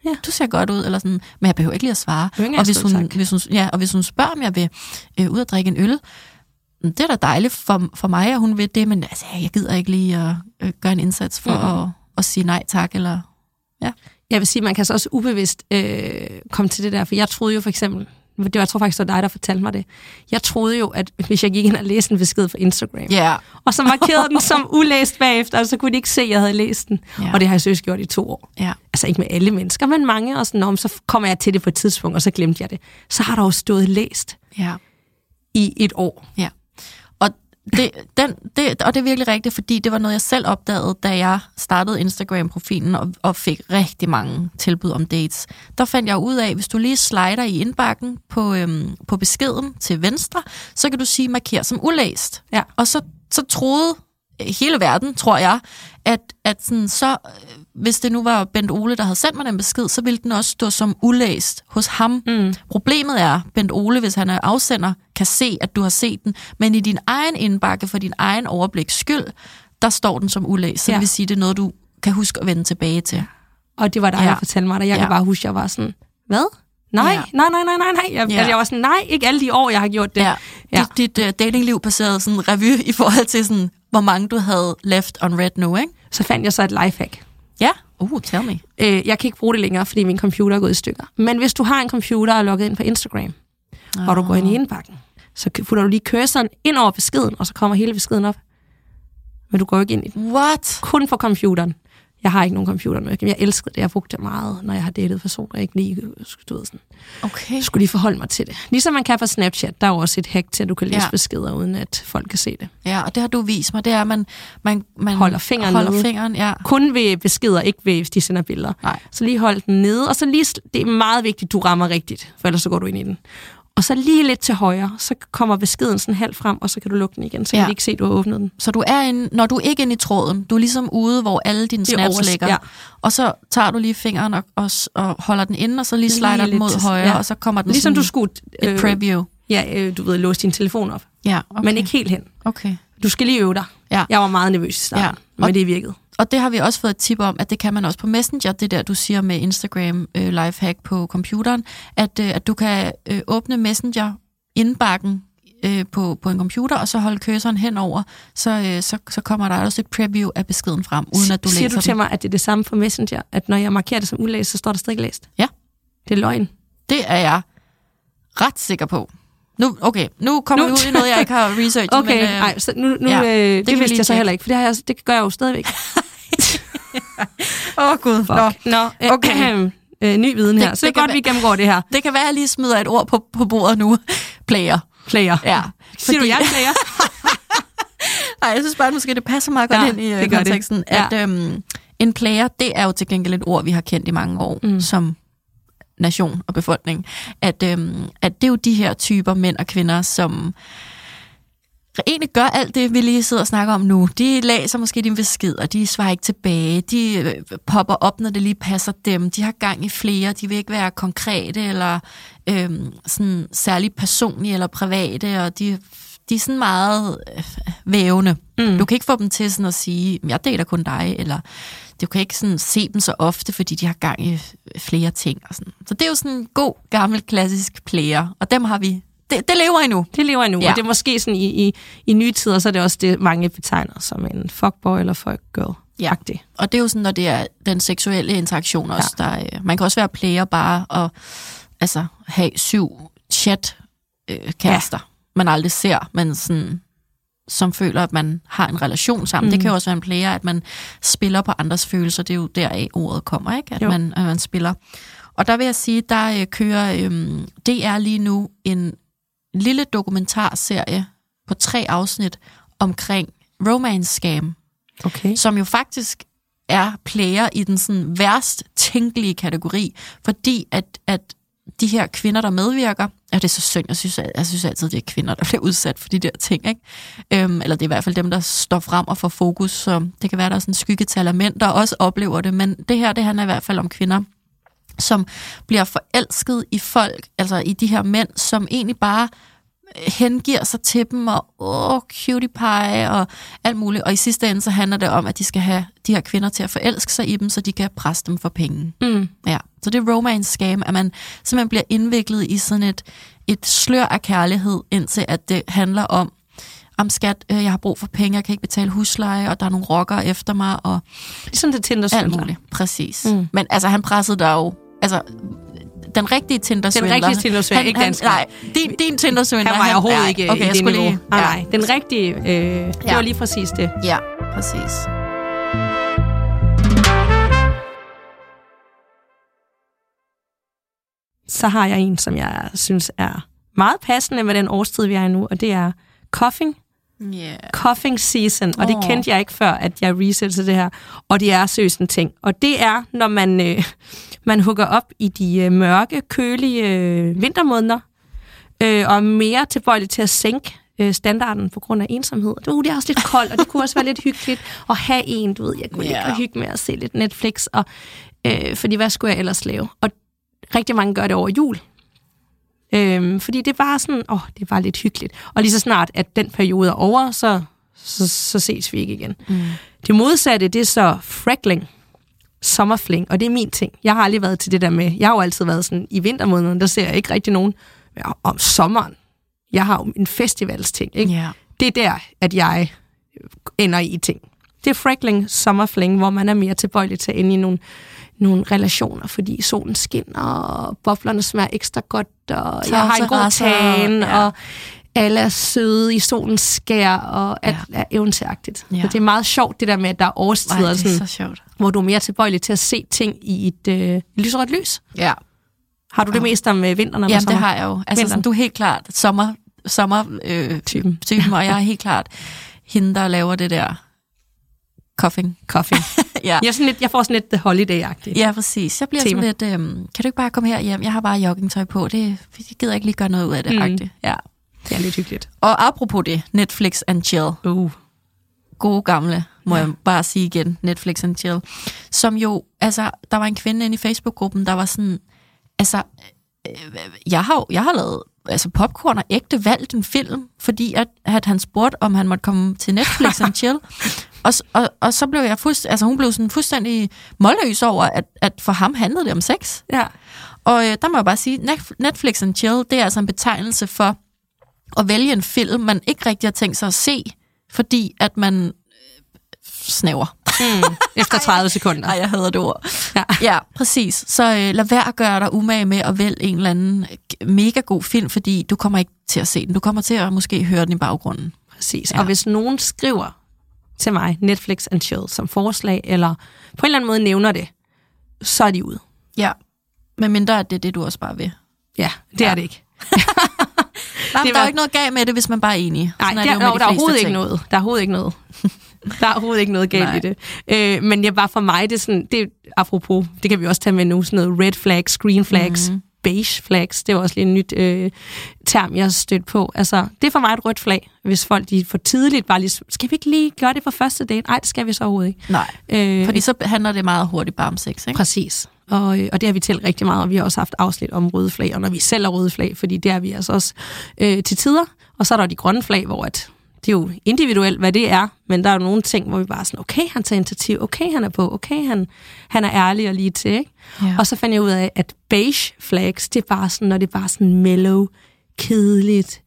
Ja. du ser godt ud, eller sådan. Men jeg behøver ikke lige at svare. Og hvis hun, hvis hun, ja, og hvis hun spørger, om jeg vil øh, ud og drikke en øl, mm, det er da dejligt for, for mig, at hun vil det, men altså, jeg gider ikke lige at øh, gøre en indsats for Mhm. at, at sige nej tak, eller... Jeg vil sige, man kan så også ubevidst øh, komme til det der, for jeg troede jo for eksempel, det var, jeg tror faktisk, det var dig, der fortalte mig det. Jeg troede jo, at hvis jeg gik ind og læste en besked fra Instagram, Ja, og så markerede den som *laughs* ulæst bagefter, og så kunne de ikke se, at jeg havde læst den. Ja. Og det har jeg seriøst gjort i to år. ja. Altså ikke med alle mennesker, men mange. Og sådan, "Nå, men så kommer jeg til det på et tidspunkt, og så glemte jeg det. Så har der jo stået læst ja. i et år. Ja. Og det, den, det, og det er virkelig rigtigt, fordi det var noget, jeg selv opdagede, da jeg startede Instagram-profilen og, og fik rigtig mange tilbud om dates. Der fandt jeg ud af, hvis du lige slider i indbakken på, øhm, på beskeden til venstre, så kan du sige marker som ulæst. Ja. Og så, så troede hele verden, tror jeg, at, at sådan, så, hvis det nu var Bent Ole, der havde sendt mig den besked, så ville den også stå som ulæst hos ham. Mm. Problemet er, Bent Ole, hvis han er afsender, kan se, at du har set den, men i din egen indbakke, for din egen overbliks skyld, der står den som ulæst. Så Ja. det vil sige, det er noget, du kan huske at vende tilbage til. Og det var dig, Ja. der fortalte mig det. Jeg Ja. kan bare huske, at jeg var sådan, hvad? Nej, Ja. nej, nej, nej, nej, nej. Jeg, Ja. altså, jeg var sådan, nej, ikke alle de år, jeg har gjort det. Ja. Ja. Dit, dit uh, datingliv passerede sådan revy i forhold til, sådan, hvor mange du havde left on red nu, ikke? Så fandt jeg så et lifehack. Ja. Uh, tell me. Øh, jeg kan ikke bruge det længere, fordi min computer er gået i stykker. Men hvis du har en computer og er logget ind på Instagram, oh. og du går ind i indbakken, så putter du lige cursoren ind over beskeden, og så kommer hele beskeden op. Men du går ikke ind i den. What? Kun på computeren. Jeg har ikke nogen computer med. Jeg elskede det. Jeg brugte det meget, når jeg har datet personer, jeg ikke lige du ved, sådan, Okay. skulle lige forholde mig til det. Ligesom man kan på Snapchat. Der er jo også et hack til, at du kan læse Ja. beskeder, uden at folk kan se det. Ja, og det har du vist mig, det er, at man, man, man Holder fingeren holder nede. fingeren, ja. Kun ved beskeder, ikke ved, hvis de sender billeder. Nej. Så lige hold den nede, og så lige, det er meget vigtigt, du rammer rigtigt, for ellers så går du ind i den. Og så lige lidt til højre, så kommer beskeden sådan halvt frem, og så kan du lukke den igen, så Ja. kan de ikke se, at du har åbnet den. Så du er inde, når du er ikke inde i tråden, du er ligesom ude, hvor alle dine snaps overs- ligger. ja. Og så tager du lige fingeren og, og, og holder den inde, og så lige slider den mod højre, ja. og så kommer den Ligesom sådan du skulle, et preview. ja, øh, du ved, låse din telefon op, Ja, okay. men ikke helt hen. Okay. Du skal lige øve dig. Ja. Jeg var meget nervøs i starten, Ja. ja. men Og- det virkede. Og det har vi også fået et tip om, at det kan man også på Messenger, det der, du siger med Instagram øh, lifehack på computeren, at, øh, at du kan øh, åbne Messenger indbakken øh, på, på en computer, og så holde cursoren henover, så, øh, så, så kommer der også et preview af beskeden frem, uden at du Siger læser du til den. mig, at det er det samme for Messenger, at når jeg markerer det som ulæst, så står der stadig læst? Ja. Det er løgn. Det er jeg ret sikker på. Nu, okay, nu kommer Nu- vi ud i noget, jeg ikke har researchet. *laughs* Okay, men, øh, så nu, nu ja, øh, det, det vidste jeg så heller ikke, for det, har jeg, det gør jeg jo stadigvæk. *laughs* Åh, oh, gud. Fuck. Nå, øh, Okay. øh, ny viden her. Det- så det det er godt, være- vi gennemgår det her. *laughs* Det kan være, at jeg lige smider et ord på, på bordet nu. Player. Player. Ja. Siger du, jeg er player? Nej, jeg synes bare, måske det passer meget godt Ja, ind i øh, det det. konteksten, Ja. at øhm, en player, det er jo til gengæld et ord, vi har kendt i mange år mm. som nation og befolkning. At, øhm, at det er jo de her typer mænd og kvinder, som egentlig gør alt det, vi lige sidder og snakker om nu. De læser måske dine beskeder, de svarer ikke tilbage, de øh, popper op, når det lige passer dem, de har gang i flere, de vil ikke være konkrete eller øhm, sådan særlig personlige eller private, og de, de er sådan meget øh, vævende. Mm. Du kan ikke få dem til sådan at sige, jeg deler kun dig, eller du kan ikke sådan se dem så ofte, fordi de har gang i flere ting. Og sådan. Så det er jo sådan en god, gammel, klassisk player, og dem har vi, det, det lever endnu. Det lever endnu, Ja. og det er måske sådan i, i, i nye tider, så er det også det, mange betegner som en fuckboy eller fuckgirl. Ja. Ja. Og det er jo sådan, når det er den seksuelle interaktion også. Ja. Der, er- man kan også være player bare og altså, have syv chat-kærester, ja. man aldrig ser, men sådan, som føler, at man har en relation sammen. Mm. Det kan jo også være en player, at man spiller på andres følelser. Det er jo deraf ordet kommer, ikke? At, Jo. man, at man spiller. Og der vil jeg sige, der øh, kører øh, DR lige nu en lille dokumentarserie på tre afsnit omkring romance scam Okay. som jo faktisk er player i den sådan værst tænkelige kategori, fordi at, at de her kvinder, der medvirker, ja, det er så synd, jeg synes, jeg synes altid, det er kvinder, der bliver udsat for de der ting, ikke? Øhm, eller det er i hvert fald dem, der står frem og får fokus, så det kan være, der er sådan skyggetal af mænd, der også oplever det, men det her, det handler i hvert fald om kvinder, som bliver forelsket i folk, altså i de her mænd, som egentlig bare hengiver sig til dem, og åh, cutie pie, og alt muligt. Og i sidste ende, så handler det om, at de skal have de her kvinder til at forelske sig i dem, så de kan presse dem for penge. Mm. Ja, så det er romance scam, at man simpelthen bliver indviklet i sådan et, et slør af kærlighed, indtil at det handler om, om skat, øh, jeg har brug for penge, jeg kan ikke betale husleje, og der er nogle rocker efter mig, og Ligesom det Tinder alt muligt. Præcis. Mm. Men altså, han pressede dig jo, altså, den rigtige tinder Den rigtige Tinder-svindler, ikke dansker. Nej, din, din tinder Han var jeg overhovedet ikke okay, i jeg det skulle niveau. lige, Nej, ja, nej. Den rigtige, øh, det Ja. var lige præcis det. Ja, præcis. Så har jeg en, som jeg synes er meget passende med den årstid, vi er i nu, og det er coughing. Yeah. Coughing season, og det kendte jeg ikke før, at jeg researchede det her. Og det er seriøst en ting. Og det er, når man, øh, man hugger op i de øh, mørke, kølige øh, vintermåneder, øh, og er mere tilbøjelig til at sænke øh, standarden på grund af ensomhed. Uh, det er også lidt koldt, og det kunne også være lidt hyggeligt at have en, du ved, jeg kunne yeah. ikke hygge med at se lidt Netflix, og, øh, fordi hvad skulle jeg ellers lave? Og rigtig mange gør det over jul. Øhm, fordi det bare sådan, åh, det er bare lidt hyggeligt. Og lige så snart, at den periode er over, så, så, så ses vi ikke igen. Mm. Det modsatte, det er så freckling, sommerfling, og det er min ting. Jeg har aldrig været til det der med, jeg har jo altid været sådan, i vintermåneden, der ser jeg ikke rigtig nogen, men om sommeren, jeg har jo en festivalsting, ikke? Ja. Det er der, at jeg ender i ting. Det er freckling, sommerfling, hvor man er mere tilbøjelig til at ende i nogle, nogle relationer, fordi solen skinner, og boblerne smager ekstra godt, og jeg har en god tan, ja. og alle er søde i solens skær, og alt ja. er eventyragtigt. Ja. Så det er meget sjovt, det der med, at der er Ej, årstider, det er sådan, så sjovt. Hvor du er mere tilbøjelig til at se ting i et øh, lyserødt lys. Ja. Har du det Ja. mest om øh, vinteren eller Jamen, det sommer? har jeg jo. Altså, sådan, du er helt klart sommer, sommer øh, Typen. typen, og jeg er helt klart hende, der laver det der coughing. Coffee. *laughs* ja. jeg, sådan lidt, jeg får sådan lidt The Holiday-agtigt. Ja, præcis. Jeg bliver Tema. sådan lidt, øhm, kan du ikke bare komme her hjem? Jeg har bare joggingtøj på. Det, jeg gider ikke lige gøre noget ud af det, Mm. mm. Ja. Det er lidt hyggeligt. Og apropos det, Netflix and chill. Uh. Gode gamle, må Ja. jeg bare sige igen, Netflix and chill. Som jo, altså, der var en kvinde inde i Facebook-gruppen, der var sådan, altså, øh, jeg har, jeg har lavet altså popcorn og ægte valgt en film, fordi at, at han spurgte, om han måtte komme til Netflix and chill. *laughs* Og, og, og så blev jeg fuldst, altså hun blev sådan fuldstændig målløs over, at, at for ham handlede det om sex. Ja. Og øh, der må jeg bare sige, Netf- Netflix and chill, det er altså en betegnelse for at vælge en film, man ikke rigtig har tænkt sig at se, fordi at man snæver. Mm. Efter *laughs* 30 sekunder. Nej, jeg hader det ord. Ja. Ja, præcis. Så øh, lad være at gøre dig umage med at vælge en eller anden øh, mega god film, fordi du kommer ikke til at se den. Du kommer til at måske høre den i baggrunden. Præcis. Ja. Og hvis nogen skriver til mig Netflix and chill som forslag, eller på en eller anden måde nævner det, så er de ude. Ja. Men mindre at det er det, du også bare vil. Ja, det ja. er det ikke. *laughs* Nej, Det det der er var- jo ikke noget galt med det, hvis man bare er enig. Nej, Sådan der, det jo de der er overhovedet ikke noget. Der er overhovedet ikke noget. *laughs* Der er overhovedet ikke noget galt Nej. i det. Øh, men jeg bare for mig, det er sådan, det apropos, det kan vi også tage med nu, sådan noget red flags, green flags, Mhm. mm. beige flags, det er jo også lige en nyt øh, term, jeg har stødt på. Altså, det er for mig et rødt flag, hvis folk de for tidligt bare lige, skal vi ikke lige gøre det på første date? Nej, det skal vi så overhovedet ikke. Nej, Øh, fordi så handler det meget hurtigt bare om sex, ikke? Præcis. Og, øh, og det har vi talt rigtig meget, og vi har også haft afsnit om røde flag, og når vi selv er røde flag, fordi det er vi altså også øh, til tider. Og så er der de grønne flag, hvor at, det er jo individuelt, hvad det er, men der er jo nogle ting, hvor vi bare er sådan, okay, han tager initiativ, okay, han er på, okay, han, han er ærlig og lige til, ikke? Ja. Og så fandt jeg ud af, at beige flags, det er bare sådan, når det er bare sådan mellow, kedeligt,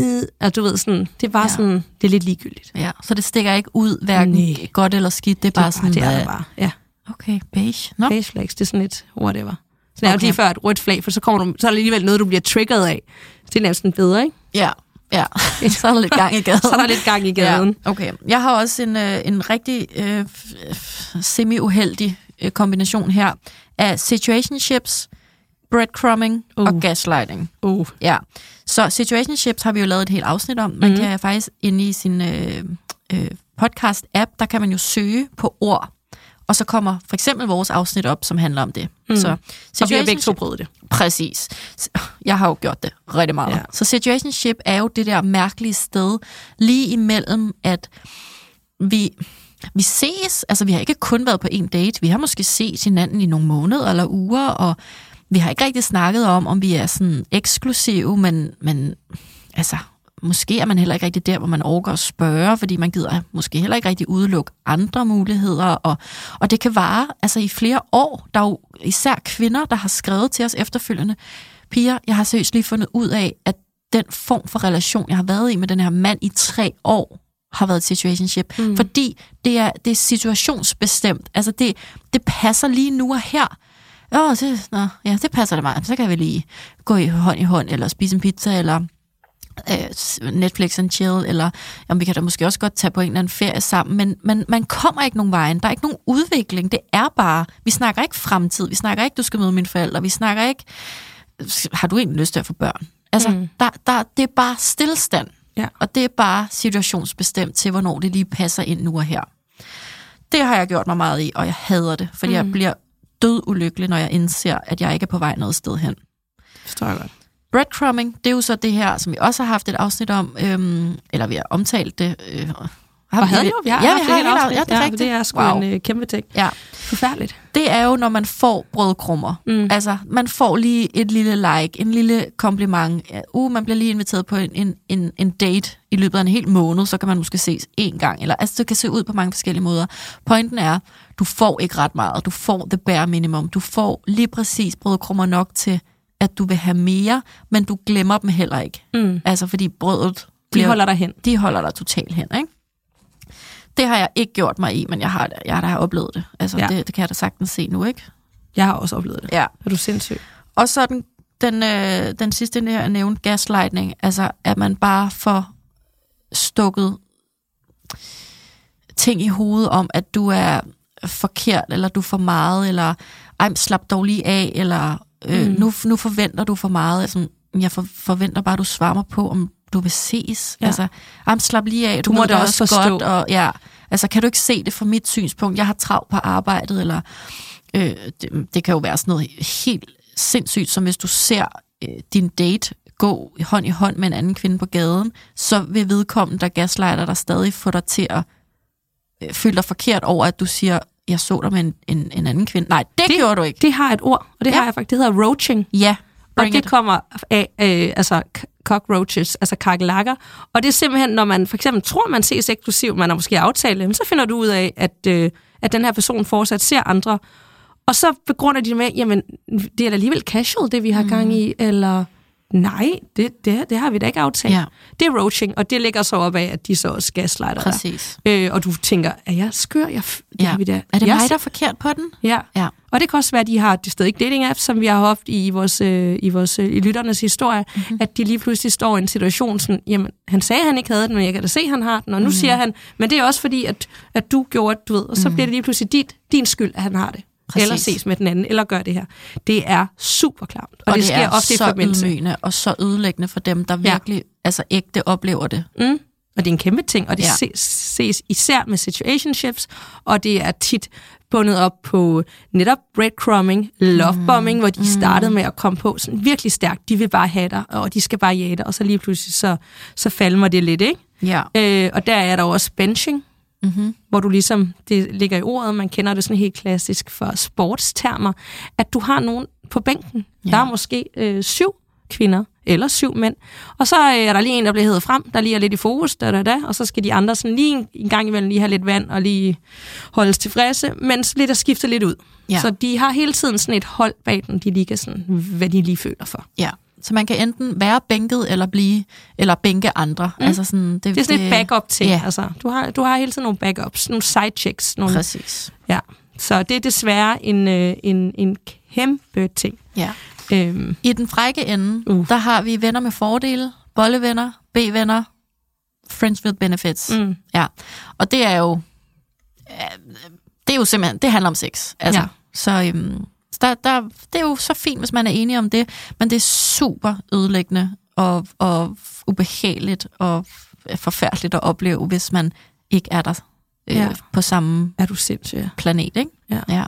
øh, og du ved sådan, det er bare Ja. sådan, det er lidt ligegyldigt. Ja, så det stikker ikke ud, hverken Nej. godt eller skidt. Det er Det er bare sådan, det er det bare, ja. Okay, beige. Nå, Beige flags, det er sådan lidt whatever. Så det er Okay. lige før et rødt flag, for så, kommer du, så er det alligevel noget, du bliver triggeret af. Så det er næsten bedre, ikke? ja. Ja, *laughs* så er der lidt gang i gaden. Så er der lidt gang i gaden. Ja, okay. Jeg har også en, øh, en rigtig øh, semi-uheldig øh, kombination her af situationships, breadcrumbing uh. og gaslighting. Uh. Ja, så situationships har vi jo lavet et helt afsnit om. Man Mhm. kan faktisk inde i sin øh, øh, podcast-app, der kan man jo søge på ord, og så kommer for eksempel vores afsnit op, som handler om det. Mm. Så Så vi har begge to prøvet det. Præcis. Jeg har jo gjort det rigtig meget. Ja. Så situationship er jo det der mærkelige sted, lige imellem, at vi, vi ses, altså vi har ikke kun været på en date, vi har måske set hinanden i nogle måneder eller uger, og vi har ikke rigtig snakket om, om vi er sådan eksklusive, men, men altså, måske er man heller ikke rigtig der, hvor man overgår at spørge, fordi man gider måske heller ikke rigtig udelukke andre muligheder, og, og det kan vare altså i flere år. Der er jo især kvinder, der har skrevet til os efterfølgende, piger, jeg har seriøst lige fundet ud af, at den form for relation, jeg har været i med den her mand i tre år, har været et situationship. Mm. Fordi det er, det er situationsbestemt. Altså det, det passer lige nu og her. Åh, det, nå, ja, det passer det mig. Så kan vi lige gå i hånd i hånd, eller spise en pizza, eller Netflix and chill, eller jamen, vi kan da måske også godt tage på en eller anden ferie sammen, men, men man kommer ikke nogen vejen. Der er ikke nogen udvikling. Det er bare, vi snakker ikke fremtid, vi snakker ikke, du skal møde mine forældre, vi snakker ikke, har du egentlig lyst til at få børn? Altså, mm. der, der, det er bare stillstand. Ja. Og det er bare situationsbestemt til, hvornår det lige passer ind nu og her. Det har jeg gjort mig meget i, og jeg hader det, fordi mm. jeg bliver død ulykkelig, når jeg indser, at jeg ikke er på vej noget sted hen. Forstår jeg godt. Breadcrumbing, det er jo så det her, som vi også har haft et afsnit om, øhm, eller vi har omtalt det. Øh, har og havde jo, vi har ja, haft det helt afsnit. af- ja, det er rigtigt. det er sgu Wow. en øh, kæmpe ting. Ja. Forfærdeligt. Det er jo, når man får brødkrummer. Mm. Altså, man får lige et lille like, en lille kompliment. Ja, Uh, man bliver lige inviteret på en, en, en, en date i løbet af en hel måned, så kan man måske ses en gang. Eller, altså, det kan se ud på mange forskellige måder. Pointen er, du får ikke ret meget. Du får the bare minimum. Du får lige præcis brødkrummer nok til, at du vil have mere, men du glemmer dem heller ikke. Mm. Altså, fordi brødet De bliver, holder dig hen. de holder dig totalt hen, ikke? Det har jeg ikke gjort mig i, men jeg har, jeg har da oplevet det. Altså, Ja. det, det kan jeg da sagtens se nu, ikke? Jeg har også oplevet det. Ja. Er du sindssyg? Og så den, den, øh, den sidste, jeg har nævnt, gaslightning. Altså, at man bare får stukket ting i hovedet om, at du er forkert, eller du er for meget, eller ej, slap dog lige af, eller øh, Mm. nu, nu forventer du for meget. Altså, jeg for, forventer bare, at du svarer mig på, om du vil ses. Ja. Altså, men slap lige af, du, Du må det også forstå. Godt, og, ja, altså, kan du ikke se det fra mit synspunkt? Jeg har travlt på arbejdet, eller øh, det, det kan jo være sådan noget helt sindssygt, som hvis du ser øh, din date gå hånd i hånd med en anden kvinde på gaden, så vil vedkommende, der gaslighter dig, stadig få dig til at øh, føle dig forkert over, at du siger, jeg så dig med en, en, en anden kvinde. Nej, det, det gjorde du ikke. Det har et ord, og det Ja. har jeg faktisk. Det hedder roaching. Ja, Og bring det it. kommer af øh, altså cockroaches, altså kakelakker. Og det er simpelthen, når man for eksempel tror, man ses eksklusivt, man har måske aftalt men så finder du ud af, at, øh, at den her person fortsat ser andre. Og så begrunder de med, jamen, det er da alligevel casual, det vi har gang i, eller nej, det, det, det har vi da ikke aftalt. Ja. Det er roaching, og det ligger så op af, at de så også gaslighter dig. Præcis. Øh, og du tænker, er jeg skør? Jeg, det Ja. har vi da. Er det jeg mig, der er forkert på den? Ja. Ja. Og det kan også være, at de har det stadig dating apps, som vi har haft i vores, øh, i vores øh, i lytternes historie, mm-hmm. at de lige pludselig står i en situation, sådan, jamen, han sagde, at han ikke havde den, men jeg kan da se, at han har den, og nu mm-hmm. siger han, men det er også fordi, at, at du gjorde, du ved, og så mm-hmm. bliver det lige pludselig dit, din skyld, at han har det. Præcis. Eller ses med den anden, eller gør det her. Det er super klamt, og, og det, det sker er ofte i så forbindelse. og så ødelæggende for dem, der Ja. virkelig altså ægte oplever det. Mm. Og det er en kæmpe ting, og det ja. Ja. ses, ses især med situationships, og det er tit bundet op på netop breadcrumbing, lovebombing, mm. hvor de startede med at komme på sådan virkelig stærkt. De vil bare have dig, og de skal bare jage dig, og så lige pludselig så, så falmer det lidt, ikke? Ja. Øh, og der er der også benching, Mm-hmm. hvor du ligesom, det ligger i ordet, man kender det sådan helt klassisk for sportstermer, at du har nogen på bænken. Ja. Der er måske øh, syv kvinder eller syv mænd, og så øh, er der lige en, der bliver hævet frem, der lige er lidt i fokus, da, da, da, og så skal de andre sådan lige en, en gang imellem lige have lidt vand og lige holdes tilfredse, mens lidt at skifte lidt ud. Ja. Så de har hele tiden sådan et hold bag dem, de lige kan sådan, hvad de lige føler for. Ja. Så man kan enten være bænket eller blive, eller bænke andre. Mm. Altså sådan, det, Det er sådan et backup-ting. Ja. Altså, du, har, du har hele tiden nogle backups, nogle sidechecks. Nogle, Præcis. Ja, så det er desværre en, øh, en, en kæmpe ting. Ja. Øhm, I den frække ende, Uh. der har vi venner med fordele, bollevenner, B-venner, friends with benefits. Mm. Ja. Og det er jo, øh, det er jo simpelthen, det handler om sex. Altså, ja. Så øhm, så der, der, det er jo så fint, hvis man er enig om det, men det er super ødelæggende og, og ubehageligt og forfærdeligt at opleve, hvis man ikke er der øh, Ja. på samme er du sindssyg. ja. planet, ikke? Ja. ja.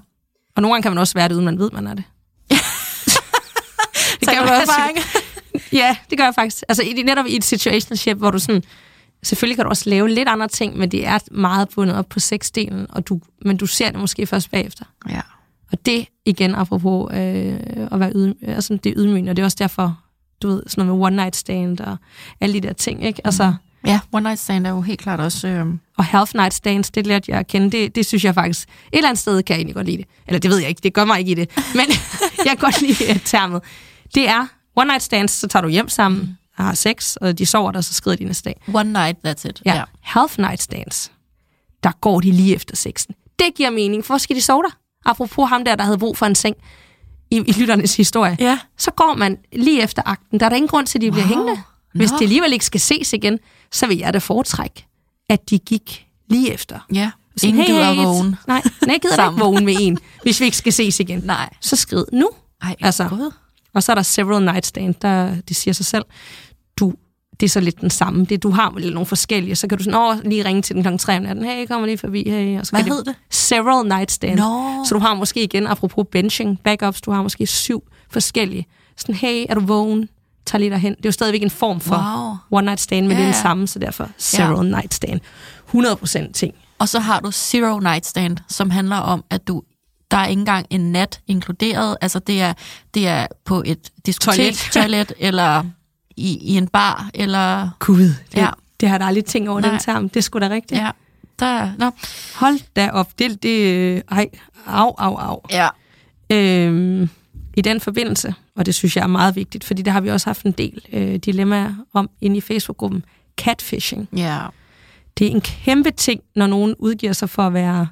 Og nogle gange kan man også være det, uden man ved, man er det. *laughs* det kan man også. erfaring? Ja, det gør jeg faktisk. Altså i, netop i et situationship, hvor du sådan... Selvfølgelig kan du også lave lidt andre ting, men det er meget bundet op på sexdelen, og du, men du ser det måske først bagefter. Ja. Og det, igen, apropos øh, at være ydmy, altså, det er ydmygende, og det er også derfor, du ved, sådan noget med one night stand og alle de der ting, ikke? Altså, Ja, one night stand er jo helt klart også... Øh, og half night stands, det lærte jeg at kende. Det, det synes jeg faktisk, et eller andet sted kan jeg egentlig godt lide det. Eller det ved jeg ikke, det gør mig ikke i det. Men *laughs* jeg kan godt lide uh, termet. Det er one night stands, så tager du hjem sammen, og har sex, og de sover der, så skrider de næste dag. one night, that's it. Ja. ja. Half night stands, der går de lige efter sexen. Det giver mening, for hvor skal de sove der? Apropos ham der, der havde brug for en seng i, i lytternes historie. Ja. Så går man lige efter akten. Der er der ingen grund til, at de bliver Wow. hængende. Hvis Nå. det alligevel ikke skal ses igen, så vil jeg da foretrække, at de gik lige efter. Ja, Sådan, ingen gider at hey, vågne. Nej, nej, jeg gider ikke vågne med en, hvis vi ikke skal ses igen. Nej. Så skrid nu. Ej, Altså, God. Og så er der several night stand, der, det siger sig selv. Du, det er så lidt den samme. Det, du har vel nogle forskellige, så kan du sådan, åh, lige ringe til den klokken 3 om natten. Hey, kommer lige forbi. Hey. Og så Hvad hed det? Several night stand. Nå. Så du har måske igen, apropos benching, backups, du har måske syv forskellige. Sådan, hey, er du vågen? Tag lige derhen. Det er jo stadigvæk en form for Wow. one night stand, men Ja, det er den ja. samme, så derfor several night stand. 100% ting. Og så har du Zero Night Stand, som handler om, at du der er ikke engang en nat inkluderet. Altså det er, det er på et diskotek, Toilet. toilet *laughs* eller i, i en bar, eller... Gud, det, Ja. det har jeg da aldrig tænkt over, Nej. den term. Det er sgu da rigtigt. Ja, der, no. Hold da op. Det, det, ej, au, au, au. ja. Øhm, I den forbindelse, og det synes jeg er meget vigtigt, fordi der har vi også haft en del øh, dilemmaer om inde i Facebook-gruppen, catfishing. Ja. Det er en kæmpe ting, når nogen udgiver sig for at være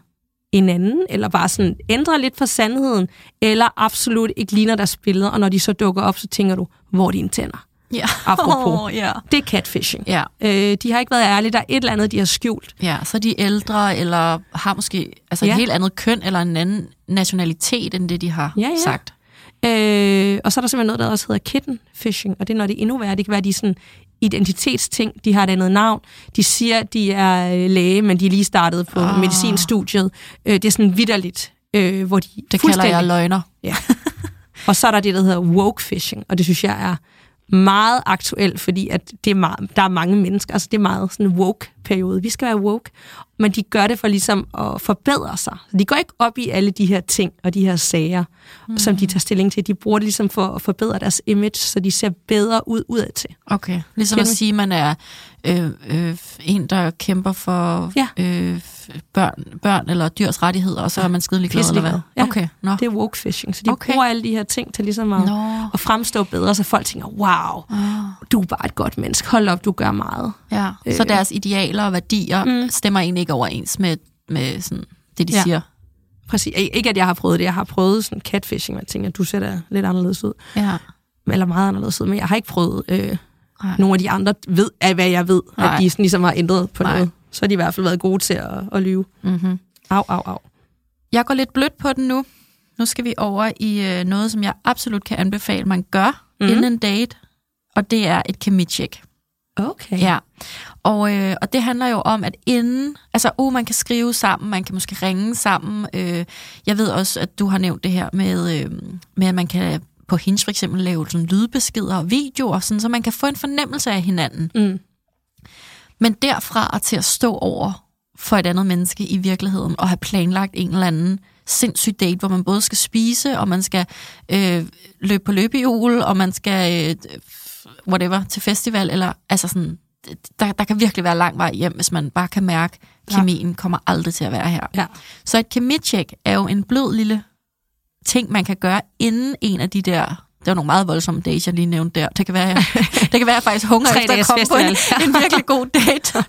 en anden, eller bare sådan ændrer lidt fra sandheden, eller absolut ikke ligner deres billeder, og når de så dukker op, så tænker du, hvor er dine tænder? Ja. *laughs* Apropos. Oh, ja. Det er catfishing. Ja. Øh, de har ikke været ærlige, der er et eller andet, de har skjult. ja, så er de ældre, eller har måske altså et Ja. helt andet køn, eller en anden nationalitet, end det, de har Ja, ja. sagt. Øh, og så er der simpelthen noget, der også hedder kitten fishing, og det er, når det er endnu værre. Det kan være, de sådan identitetsting, de har et andet navn. De siger, at de er øh, læge, men de er lige startet på ah. medicinstudiet. Øh, det er sådan vidderligt, øh, hvor de Det kalder jeg løgner. Ja. *laughs* og så er der det, der hedder woke fishing, og det synes jeg er meget aktuel, fordi at det er meget, der er mange mennesker, altså det er meget sådan woke woke-periode. Vi skal være woke, men de gør det for ligesom at forbedre sig. De går ikke op i alle de her ting og de her sager, mm. som de tager stilling til. De bruger det ligesom for at forbedre deres image, så de ser bedre ud udadtil. Okay. Ligesom at sige, at man er øh, øh, en, der kæmper for Ja. øh, børn, børn eller dyrs rettigheder, og så er man skidelig glad, eller hvad? Ja. Okay, nå. Det er woke fishing, så de Okay. bruger alle de her ting til ligesom at, Nå. at fremstå bedre, så folk tænker, wow, Ah, du er bare et godt menneske. Hold op, du gør meget. ja. Så Øh. deres idealer og værdier mm. Mm. stemmer egentlig ikke overens med, med sådan, det, de ja. Siger. Præcis. Ikke at jeg har prøvet det, jeg har prøvet sådan catfishing, hvor jeg tænker, du ser da lidt anderledes ud. Ja. Eller meget anderledes ud, men jeg har ikke prøvet øh, Nej. nogle af de andre, ved, af hvad jeg ved, Nej. at de sådan ligesom har ændret på Nej. noget. Så har de i hvert fald været gode til at, at lyve. Mm-hmm. Au, au, au. Jeg går lidt blødt på den nu. Nu skal vi over i øh, noget, som jeg absolut kan anbefale, man gør mm. Inden en date, og det er et kemitjek. Okay. Ja, og, øh, og det handler jo om, at inden, altså oh, man kan skrive sammen, man kan måske ringe sammen. Øh, jeg ved også, at du har nævnt det her med, øh, med at man kan på Hinge for eksempel lave sådan lydbeskeder og videoer, sådan, så man kan få en fornemmelse af hinanden. Mm. Men derfra og til at stå over for et andet menneske i virkeligheden, og have planlagt en eller anden sindssyg date, hvor man både skal spise, og man skal øh, løbe på løbehjul, og man skal øh, whatever, til festival, eller altså sådan, der, der kan virkelig være lang vej hjem, hvis man bare kan mærke, at kemien kommer aldrig til at være her. Ja. Så et kemitjek er jo en blød lille ting, man kan gøre inden en af de der det var nogle meget voldsomme dates, jeg lige nævnte der. Det kan være, jeg, *laughs* det kan være, jeg faktisk hungrer efter at komme på en, festival. en virkelig god date.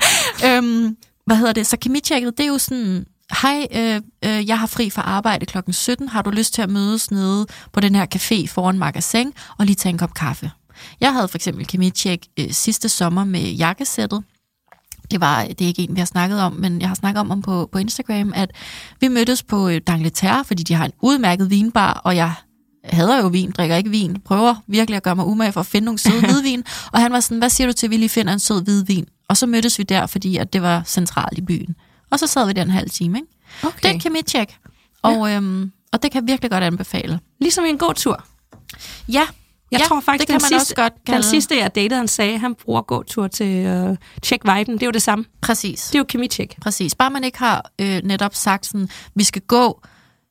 øhm, hvad hedder det? Så kemitjekket, det er jo sådan, hej, øh, øh, jeg har fri fra arbejde klokken 17. Har du lyst til at mødes nede på den her café foran magasin og lige tage en kop kaffe? Jeg havde for eksempel kemitjek øh, sidste sommer med jakkesættet. Det, var, det er ikke en, vi har snakket om, men jeg har snakket om, om på, på Instagram, at vi mødtes på øh, D'Angleterre, fordi de har en udmærket vinbar, og jeg hader jo vin, drikker ikke vin, prøver virkelig at gøre mig umage for at finde nogle søde *laughs* hvidvin, og han var sådan, hvad siger du til, at vi lige finder en sød hvidvin? Og så mødtes vi der, fordi at det var centralt i byen. Og så sad vi der en halv time, ikke? Okay. Det er kemitjek, og, øhm, og det kan jeg virkelig godt anbefale. Ligesom en god tur. Ja, Jeg ja, tror faktisk, det kan den man sidste, også godt kalde. Den sidste, jeg datede, han sagde, han bruger gåtur til at uh, tjekke viben. Det er jo det samme. Præcis. Det er jo kemi-tjek. Præcis. Bare man ikke har øh, netop sagt sådan, vi skal gå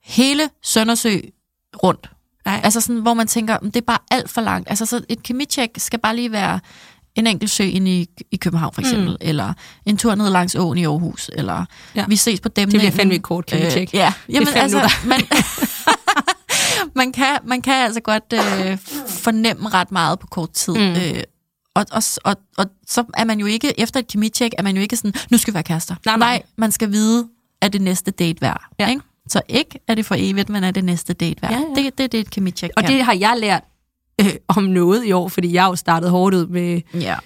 hele Søndersø rundt. Nej. Altså sådan, hvor man tænker, "Men det er bare alt for langt. Altså så et kemitjek skal bare lige være en enkelt sø inde i, i København for eksempel, mm. eller en tur ned langs åen i Aarhus, eller Ja. vi ses på dem. Det bliver fandme et kort kemitjek. Øh, ja, jamen fem altså, man, *laughs* man, kan, man kan altså godt øh, fornemme ret meget på kort tid. Mm. Øh, og, og, og, og så er man jo ikke, efter et kemitjek, er man jo ikke sådan, nu skal vi være kærester. Nej, nej. man skal vide, at det næste date værd. Ja. Ikke? Så ikke er det for evigt, men er det næste date værd. Ja, ja. Det, det er det, et kemitjek Og det har jeg lært øh, om noget i år, fordi jeg jo startet hårdt ud med, Ja.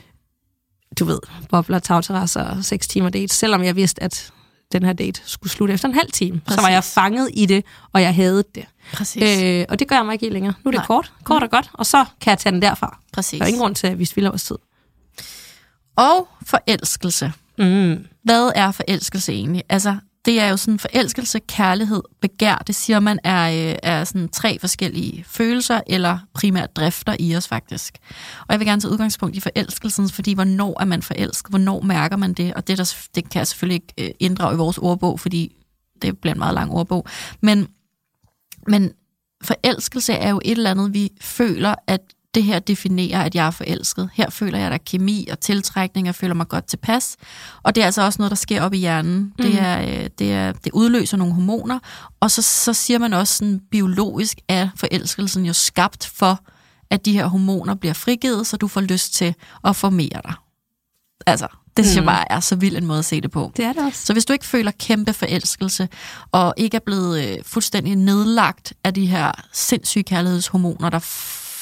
du ved, bobler, tagterrasser og seks timer date, selvom jeg vidste, at den her date skulle slutte efter en halv time. Præcis. Så var jeg fanget i det, og jeg havde det. Præcis. Øh, og det gør jeg mig ikke længere. Nu er det Nej. kort, kort og godt, og så kan jeg tage den derfra. Præcis. Der er ingen grund til, at vi spilder vores tid. Og forelskelse. Mm. Hvad er forelskelse egentlig? Altså, det er jo sådan forelskelse, kærlighed, begær. Det siger man er, øh, er sådan tre forskellige følelser eller primært drifter i os faktisk. Og jeg vil gerne tage udgangspunkt i forelskelsen, fordi hvornår er man forelsket? Hvornår mærker man det? Og det, der, det kan jeg selvfølgelig ikke øh, inddrage i vores ordbog, fordi det bliver en meget lang ordbog. Men, men forelskelse er jo et eller andet, vi føler, at det her definerer, at jeg er forelsket. Her føler jeg, at der er kemi og tiltrækning, jeg føler mig godt tilpas. Og det er altså også noget, der sker op i hjernen. Mm. Det, er, øh, det, er, det udløser nogle hormoner, og så, så siger man også sådan, biologisk er forelskelsen jo skabt for, at de her hormoner bliver frigivet, så du får lyst til at formere dig. Altså, det synes Mm. jeg bare er så vild en måde at se det på. Det er det også. Så hvis du ikke føler kæmpe forelskelse, og ikke er blevet øh, fuldstændig nedlagt af de her sindssyge kærlighedshormoner, der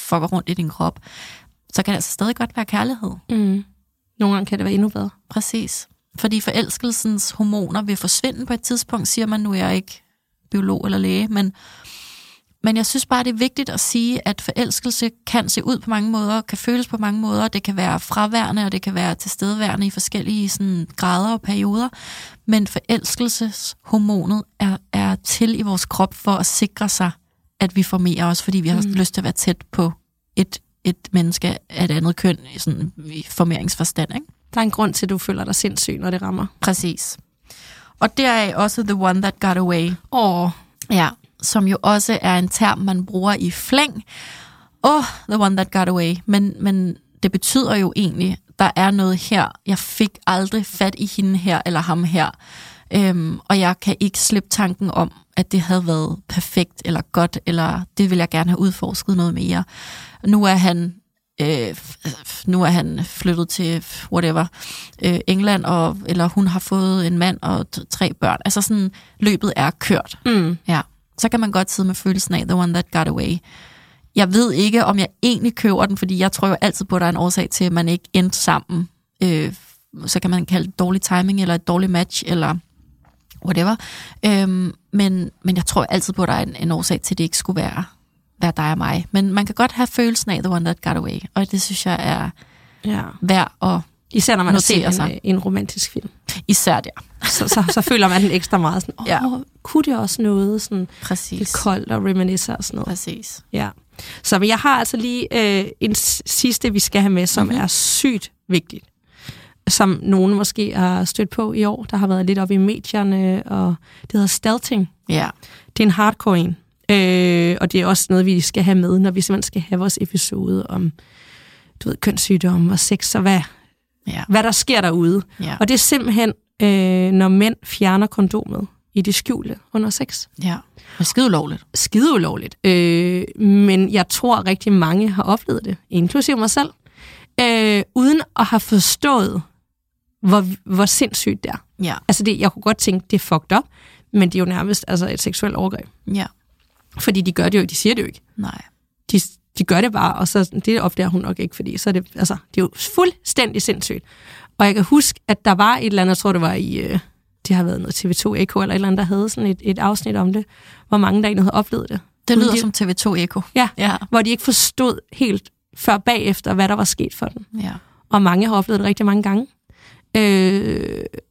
fucker rundt i din krop, så kan det altså stadig godt være kærlighed. Mm. Nogle gange kan det være endnu bedre. Præcis. Fordi forelskelsens hormoner vil forsvinde på et tidspunkt, siger man nu, er jeg ikke biolog eller læge, men, men jeg synes bare, det er vigtigt at sige, at forelskelse kan se ud på mange måder, kan føles på mange måder, det kan være fraværende, og det kan være tilstedeværende i forskellige sådan, grader og perioder, men forelskelseshormonet er, er til i vores krop for at sikre sig, at vi formerer os, fordi vi har Mm. lyst til at være tæt på et, et menneske af et andet køn, i sådan, i formeringsforstand, ikke? Der er en grund til, at du føler dig sindssyg, når det rammer. Præcis. Og der er også The One That Got Away, Åh, ja, som jo også er en term, man bruger i flæng. Oh, The One That Got Away. Men, men det betyder jo egentlig, der er noget her. Jeg fik aldrig fat i hende her eller ham her. Øhm, og jeg kan ikke slippe tanken om, at det havde været perfekt eller godt, eller det vil jeg gerne have udforsket noget mere. Nu er han øh, nu er han flyttet til whatever, øh, England, og, eller hun har fået en mand og tre børn. Altså sådan, løbet er kørt. mm. Ja. Så kan man godt sidde med følelsen af, the one that got away. Jeg ved ikke, om jeg egentlig køber den, fordi jeg tror jo altid på, at der er en årsag til, at man ikke endte sammen. Øh, så kan man kalde det dårlig timing, eller et dårligt match, eller whatever. Øhm, men, men jeg tror altid på, at der er en, en årsag til, at det ikke skulle være, være dig og mig. Men man kan godt have følelsen af the one that got away, og det synes jeg er ja. værd at Især når man har set en, sig. øh, en romantisk film. især der. Så, så, så føler man den ekstra meget sådan, åh, Ja. kunne det også noget sådan lidt Præcis. koldt og reminiscer og sådan noget. Præcis. Ja. Så men jeg har altså lige øh, en sidste, vi skal have med, som Mhm. mm-hmm. er sygt vigtigt. Som nogen måske har stødt på i år. Der har været lidt op i medierne, og det hedder stealthing. Ja. Det er en hardcore en. Øh, og det er også noget, vi skal have med, når vi simpelthen skal have vores episode om du ved, kønssygdomme og sex og hvad, Ja. hvad der sker derude. Ja. Og det er simpelthen, øh, når mænd fjerner kondomet i det skjulte under sex. ja. Er skide ulovligt. Skide ulovligt. Øh, men jeg tror, rigtig mange har oplevet det, inklusive mig selv, øh, uden at have forstået, hvor, hvor sindssygt det er. Ja. Altså, det, jeg kunne godt tænke, det er fucked up, men det er jo nærmest altså, et seksuelt overgreb. Ja. Fordi de gør det jo, de siger det jo ikke. Nej. De, de gør det bare, og så det opdager hun nok ikke, fordi så er det, altså, det er jo fuldstændig sindssygt. Og jeg kan huske, at der var et eller andet, jeg tror det var i, øh, det har været noget TV2 Eko eller et eller andet, der havde sådan et, et afsnit om det, hvor mange der egentlig havde oplevet det. Det lyder de, som TV2 Eko. Ja, Ja. hvor de ikke forstod helt før bagefter, hvad der var sket for dem. Ja. Og mange har oplevet det rigtig mange gange. Øh,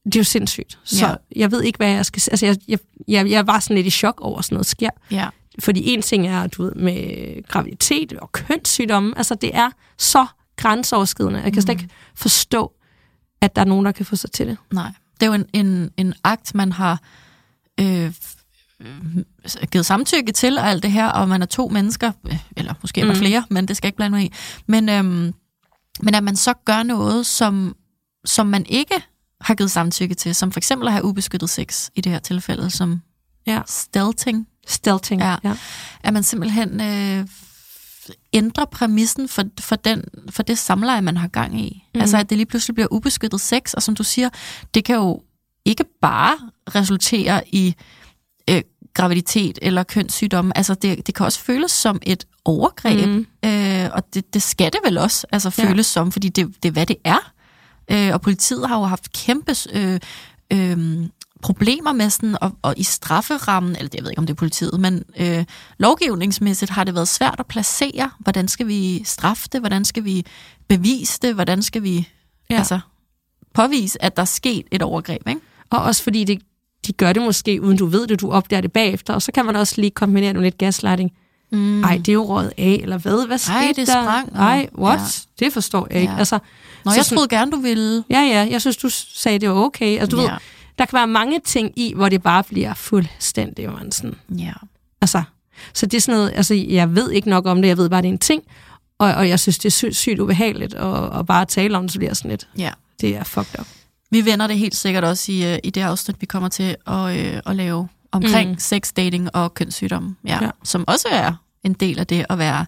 det er jo sindssygt. Så Ja. jeg ved ikke, hvad jeg skal sige. Altså, jeg, jeg, jeg, jeg var sådan lidt i chok over, at sådan noget sker. Ja. Fordi en ting er, du ved, med graviditet og kønssygdomme, altså det er så grænseoverskridende. Jeg kan slet ikke forstå, at der er nogen, der kan få sig til det. Nej. Det er jo en, en, en akt, man har øh, øh, givet samtykke til og alt det her, og man er to mennesker, øh, eller måske er Mm. flere, men det skal jeg ikke blande mig i. Men, øhm, men at man så gør noget, som, som man ikke har givet samtykke til, som for eksempel at have ubeskyttet sex i det her tilfælde, som Ja. stealthing, Stelting. Ja. ja. at man simpelthen øh, ændrer præmissen for, for, den, for det samleje, man har gang i. Mm. Altså, at det lige pludselig bliver ubeskyttet sex, og som du siger, det kan jo ikke bare resultere i øh, graviditet eller kønssygdomme. Altså, det, det kan også føles som et overgreb, Mm. øh, og det, det skal det vel også altså, Ja. føles som, fordi det, det er, hvad det er. Øh, og politiet har jo haft kæmpe øh, øh, problemer med sådan, og, og i strafferammen, eller jeg ved ikke, om det er politiet, men øh, lovgivningsmæssigt har det været svært at placere, hvordan skal vi straffe det, hvordan skal vi bevise det, hvordan skal vi ja. altså, påvise, at der er sket et overgreb, ikke? Og også fordi det, de gør det måske, uden du ved det, du opdager det bagefter, og så kan man også lige kombinere det med lidt gaslighting. Mm. Ej, det er jo røget af, eller hvad? Hvad skete Ej, det der? sprang. Ej, what? Ja. Det forstår jeg ikke. Ja. Altså, Nå, så jeg troede gerne, du ville. ja, ja, jeg synes, du sagde, det var okay. Altså, du Ja. ved, der kan være mange ting i, hvor det bare bliver fuldstændig sådan. Ja. Altså, så det er sådan noget, altså, jeg ved ikke nok om det, jeg ved bare, det er en ting, og, og jeg synes, det er sygt, sygt ubehageligt at, at bare tale om det, så bliver sådan lidt, ja. det er fucked up. Vi vender det helt sikkert også i, øh, i det afsnit, vi kommer til at, øh, at lave omkring Mm. sex, dating og kønssygdomme. Ja, Ja. ja. Som også er en del af det at være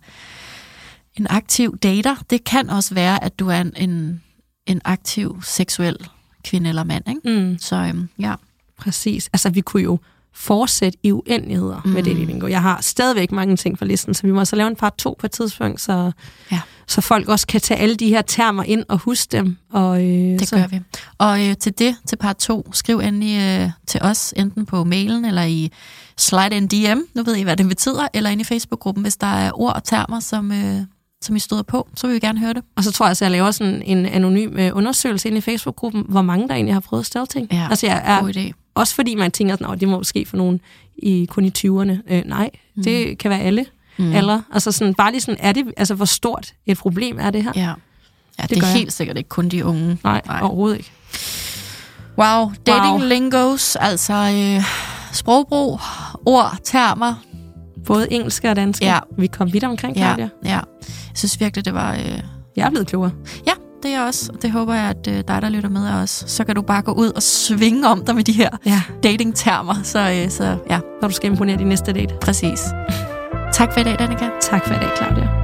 en aktiv dater. Det kan også være, at du er en, en, en aktiv seksuel kvinde eller mand. Ikke? Mm. Så øhm, ja. Præcis. Altså, vi kunne jo fortsætte i uendeligheder mm. med det lingo. Jeg har stadigvæk mange ting på listen, så vi må så lave en part to på et tidspunkt, så, Ja. så folk også kan tage alle de her termer ind og huske dem. Og, øh, Det så, gør vi. Og øh, til det, til part 2, skriv endelig øh, til os, enten på mailen eller i slide en DM, nu ved I, hvad det betyder, eller ind i Facebook-gruppen, hvis der er ord og termer, som, øh, som I støder på, så vil vi gerne høre det. Og så tror jeg, at jeg laver sådan en anonym øh, undersøgelse ind i Facebook-gruppen, hvor mange der egentlig har prøvet stealthing. Ja, altså, jeg er, God idé. Også fordi man tænker, at det må måske for nogen i, kun i 20'erne. Øh, nej, mm. det kan være alle. Mm. Eller, altså sådan, bare lige sådan, er det, altså, hvor stort et problem er det her? Ja, ja det, Det er jeg. helt sikkert ikke kun de unge. Nej, Nej, overhovedet ikke. Wow, dating Wow. lingos, altså øh, sprogbrug, ord, termer. Både engelsk og dansk. Ja. Vi kom vidt omkring, Ja, Claudia. ja. Jeg synes virkelig, det var... Øh, Jeg er blevet klogere. ja, det er også. Det håber jeg, at øh, dig, der lytter med, er også. Så kan du bare gå ud og svinge om dig med de her Ja. dating-termer. Så, øh, så ja, Når du skal imponere din næste date. præcis. Tak for i dag, Danika. Tak for i dag, Claudia.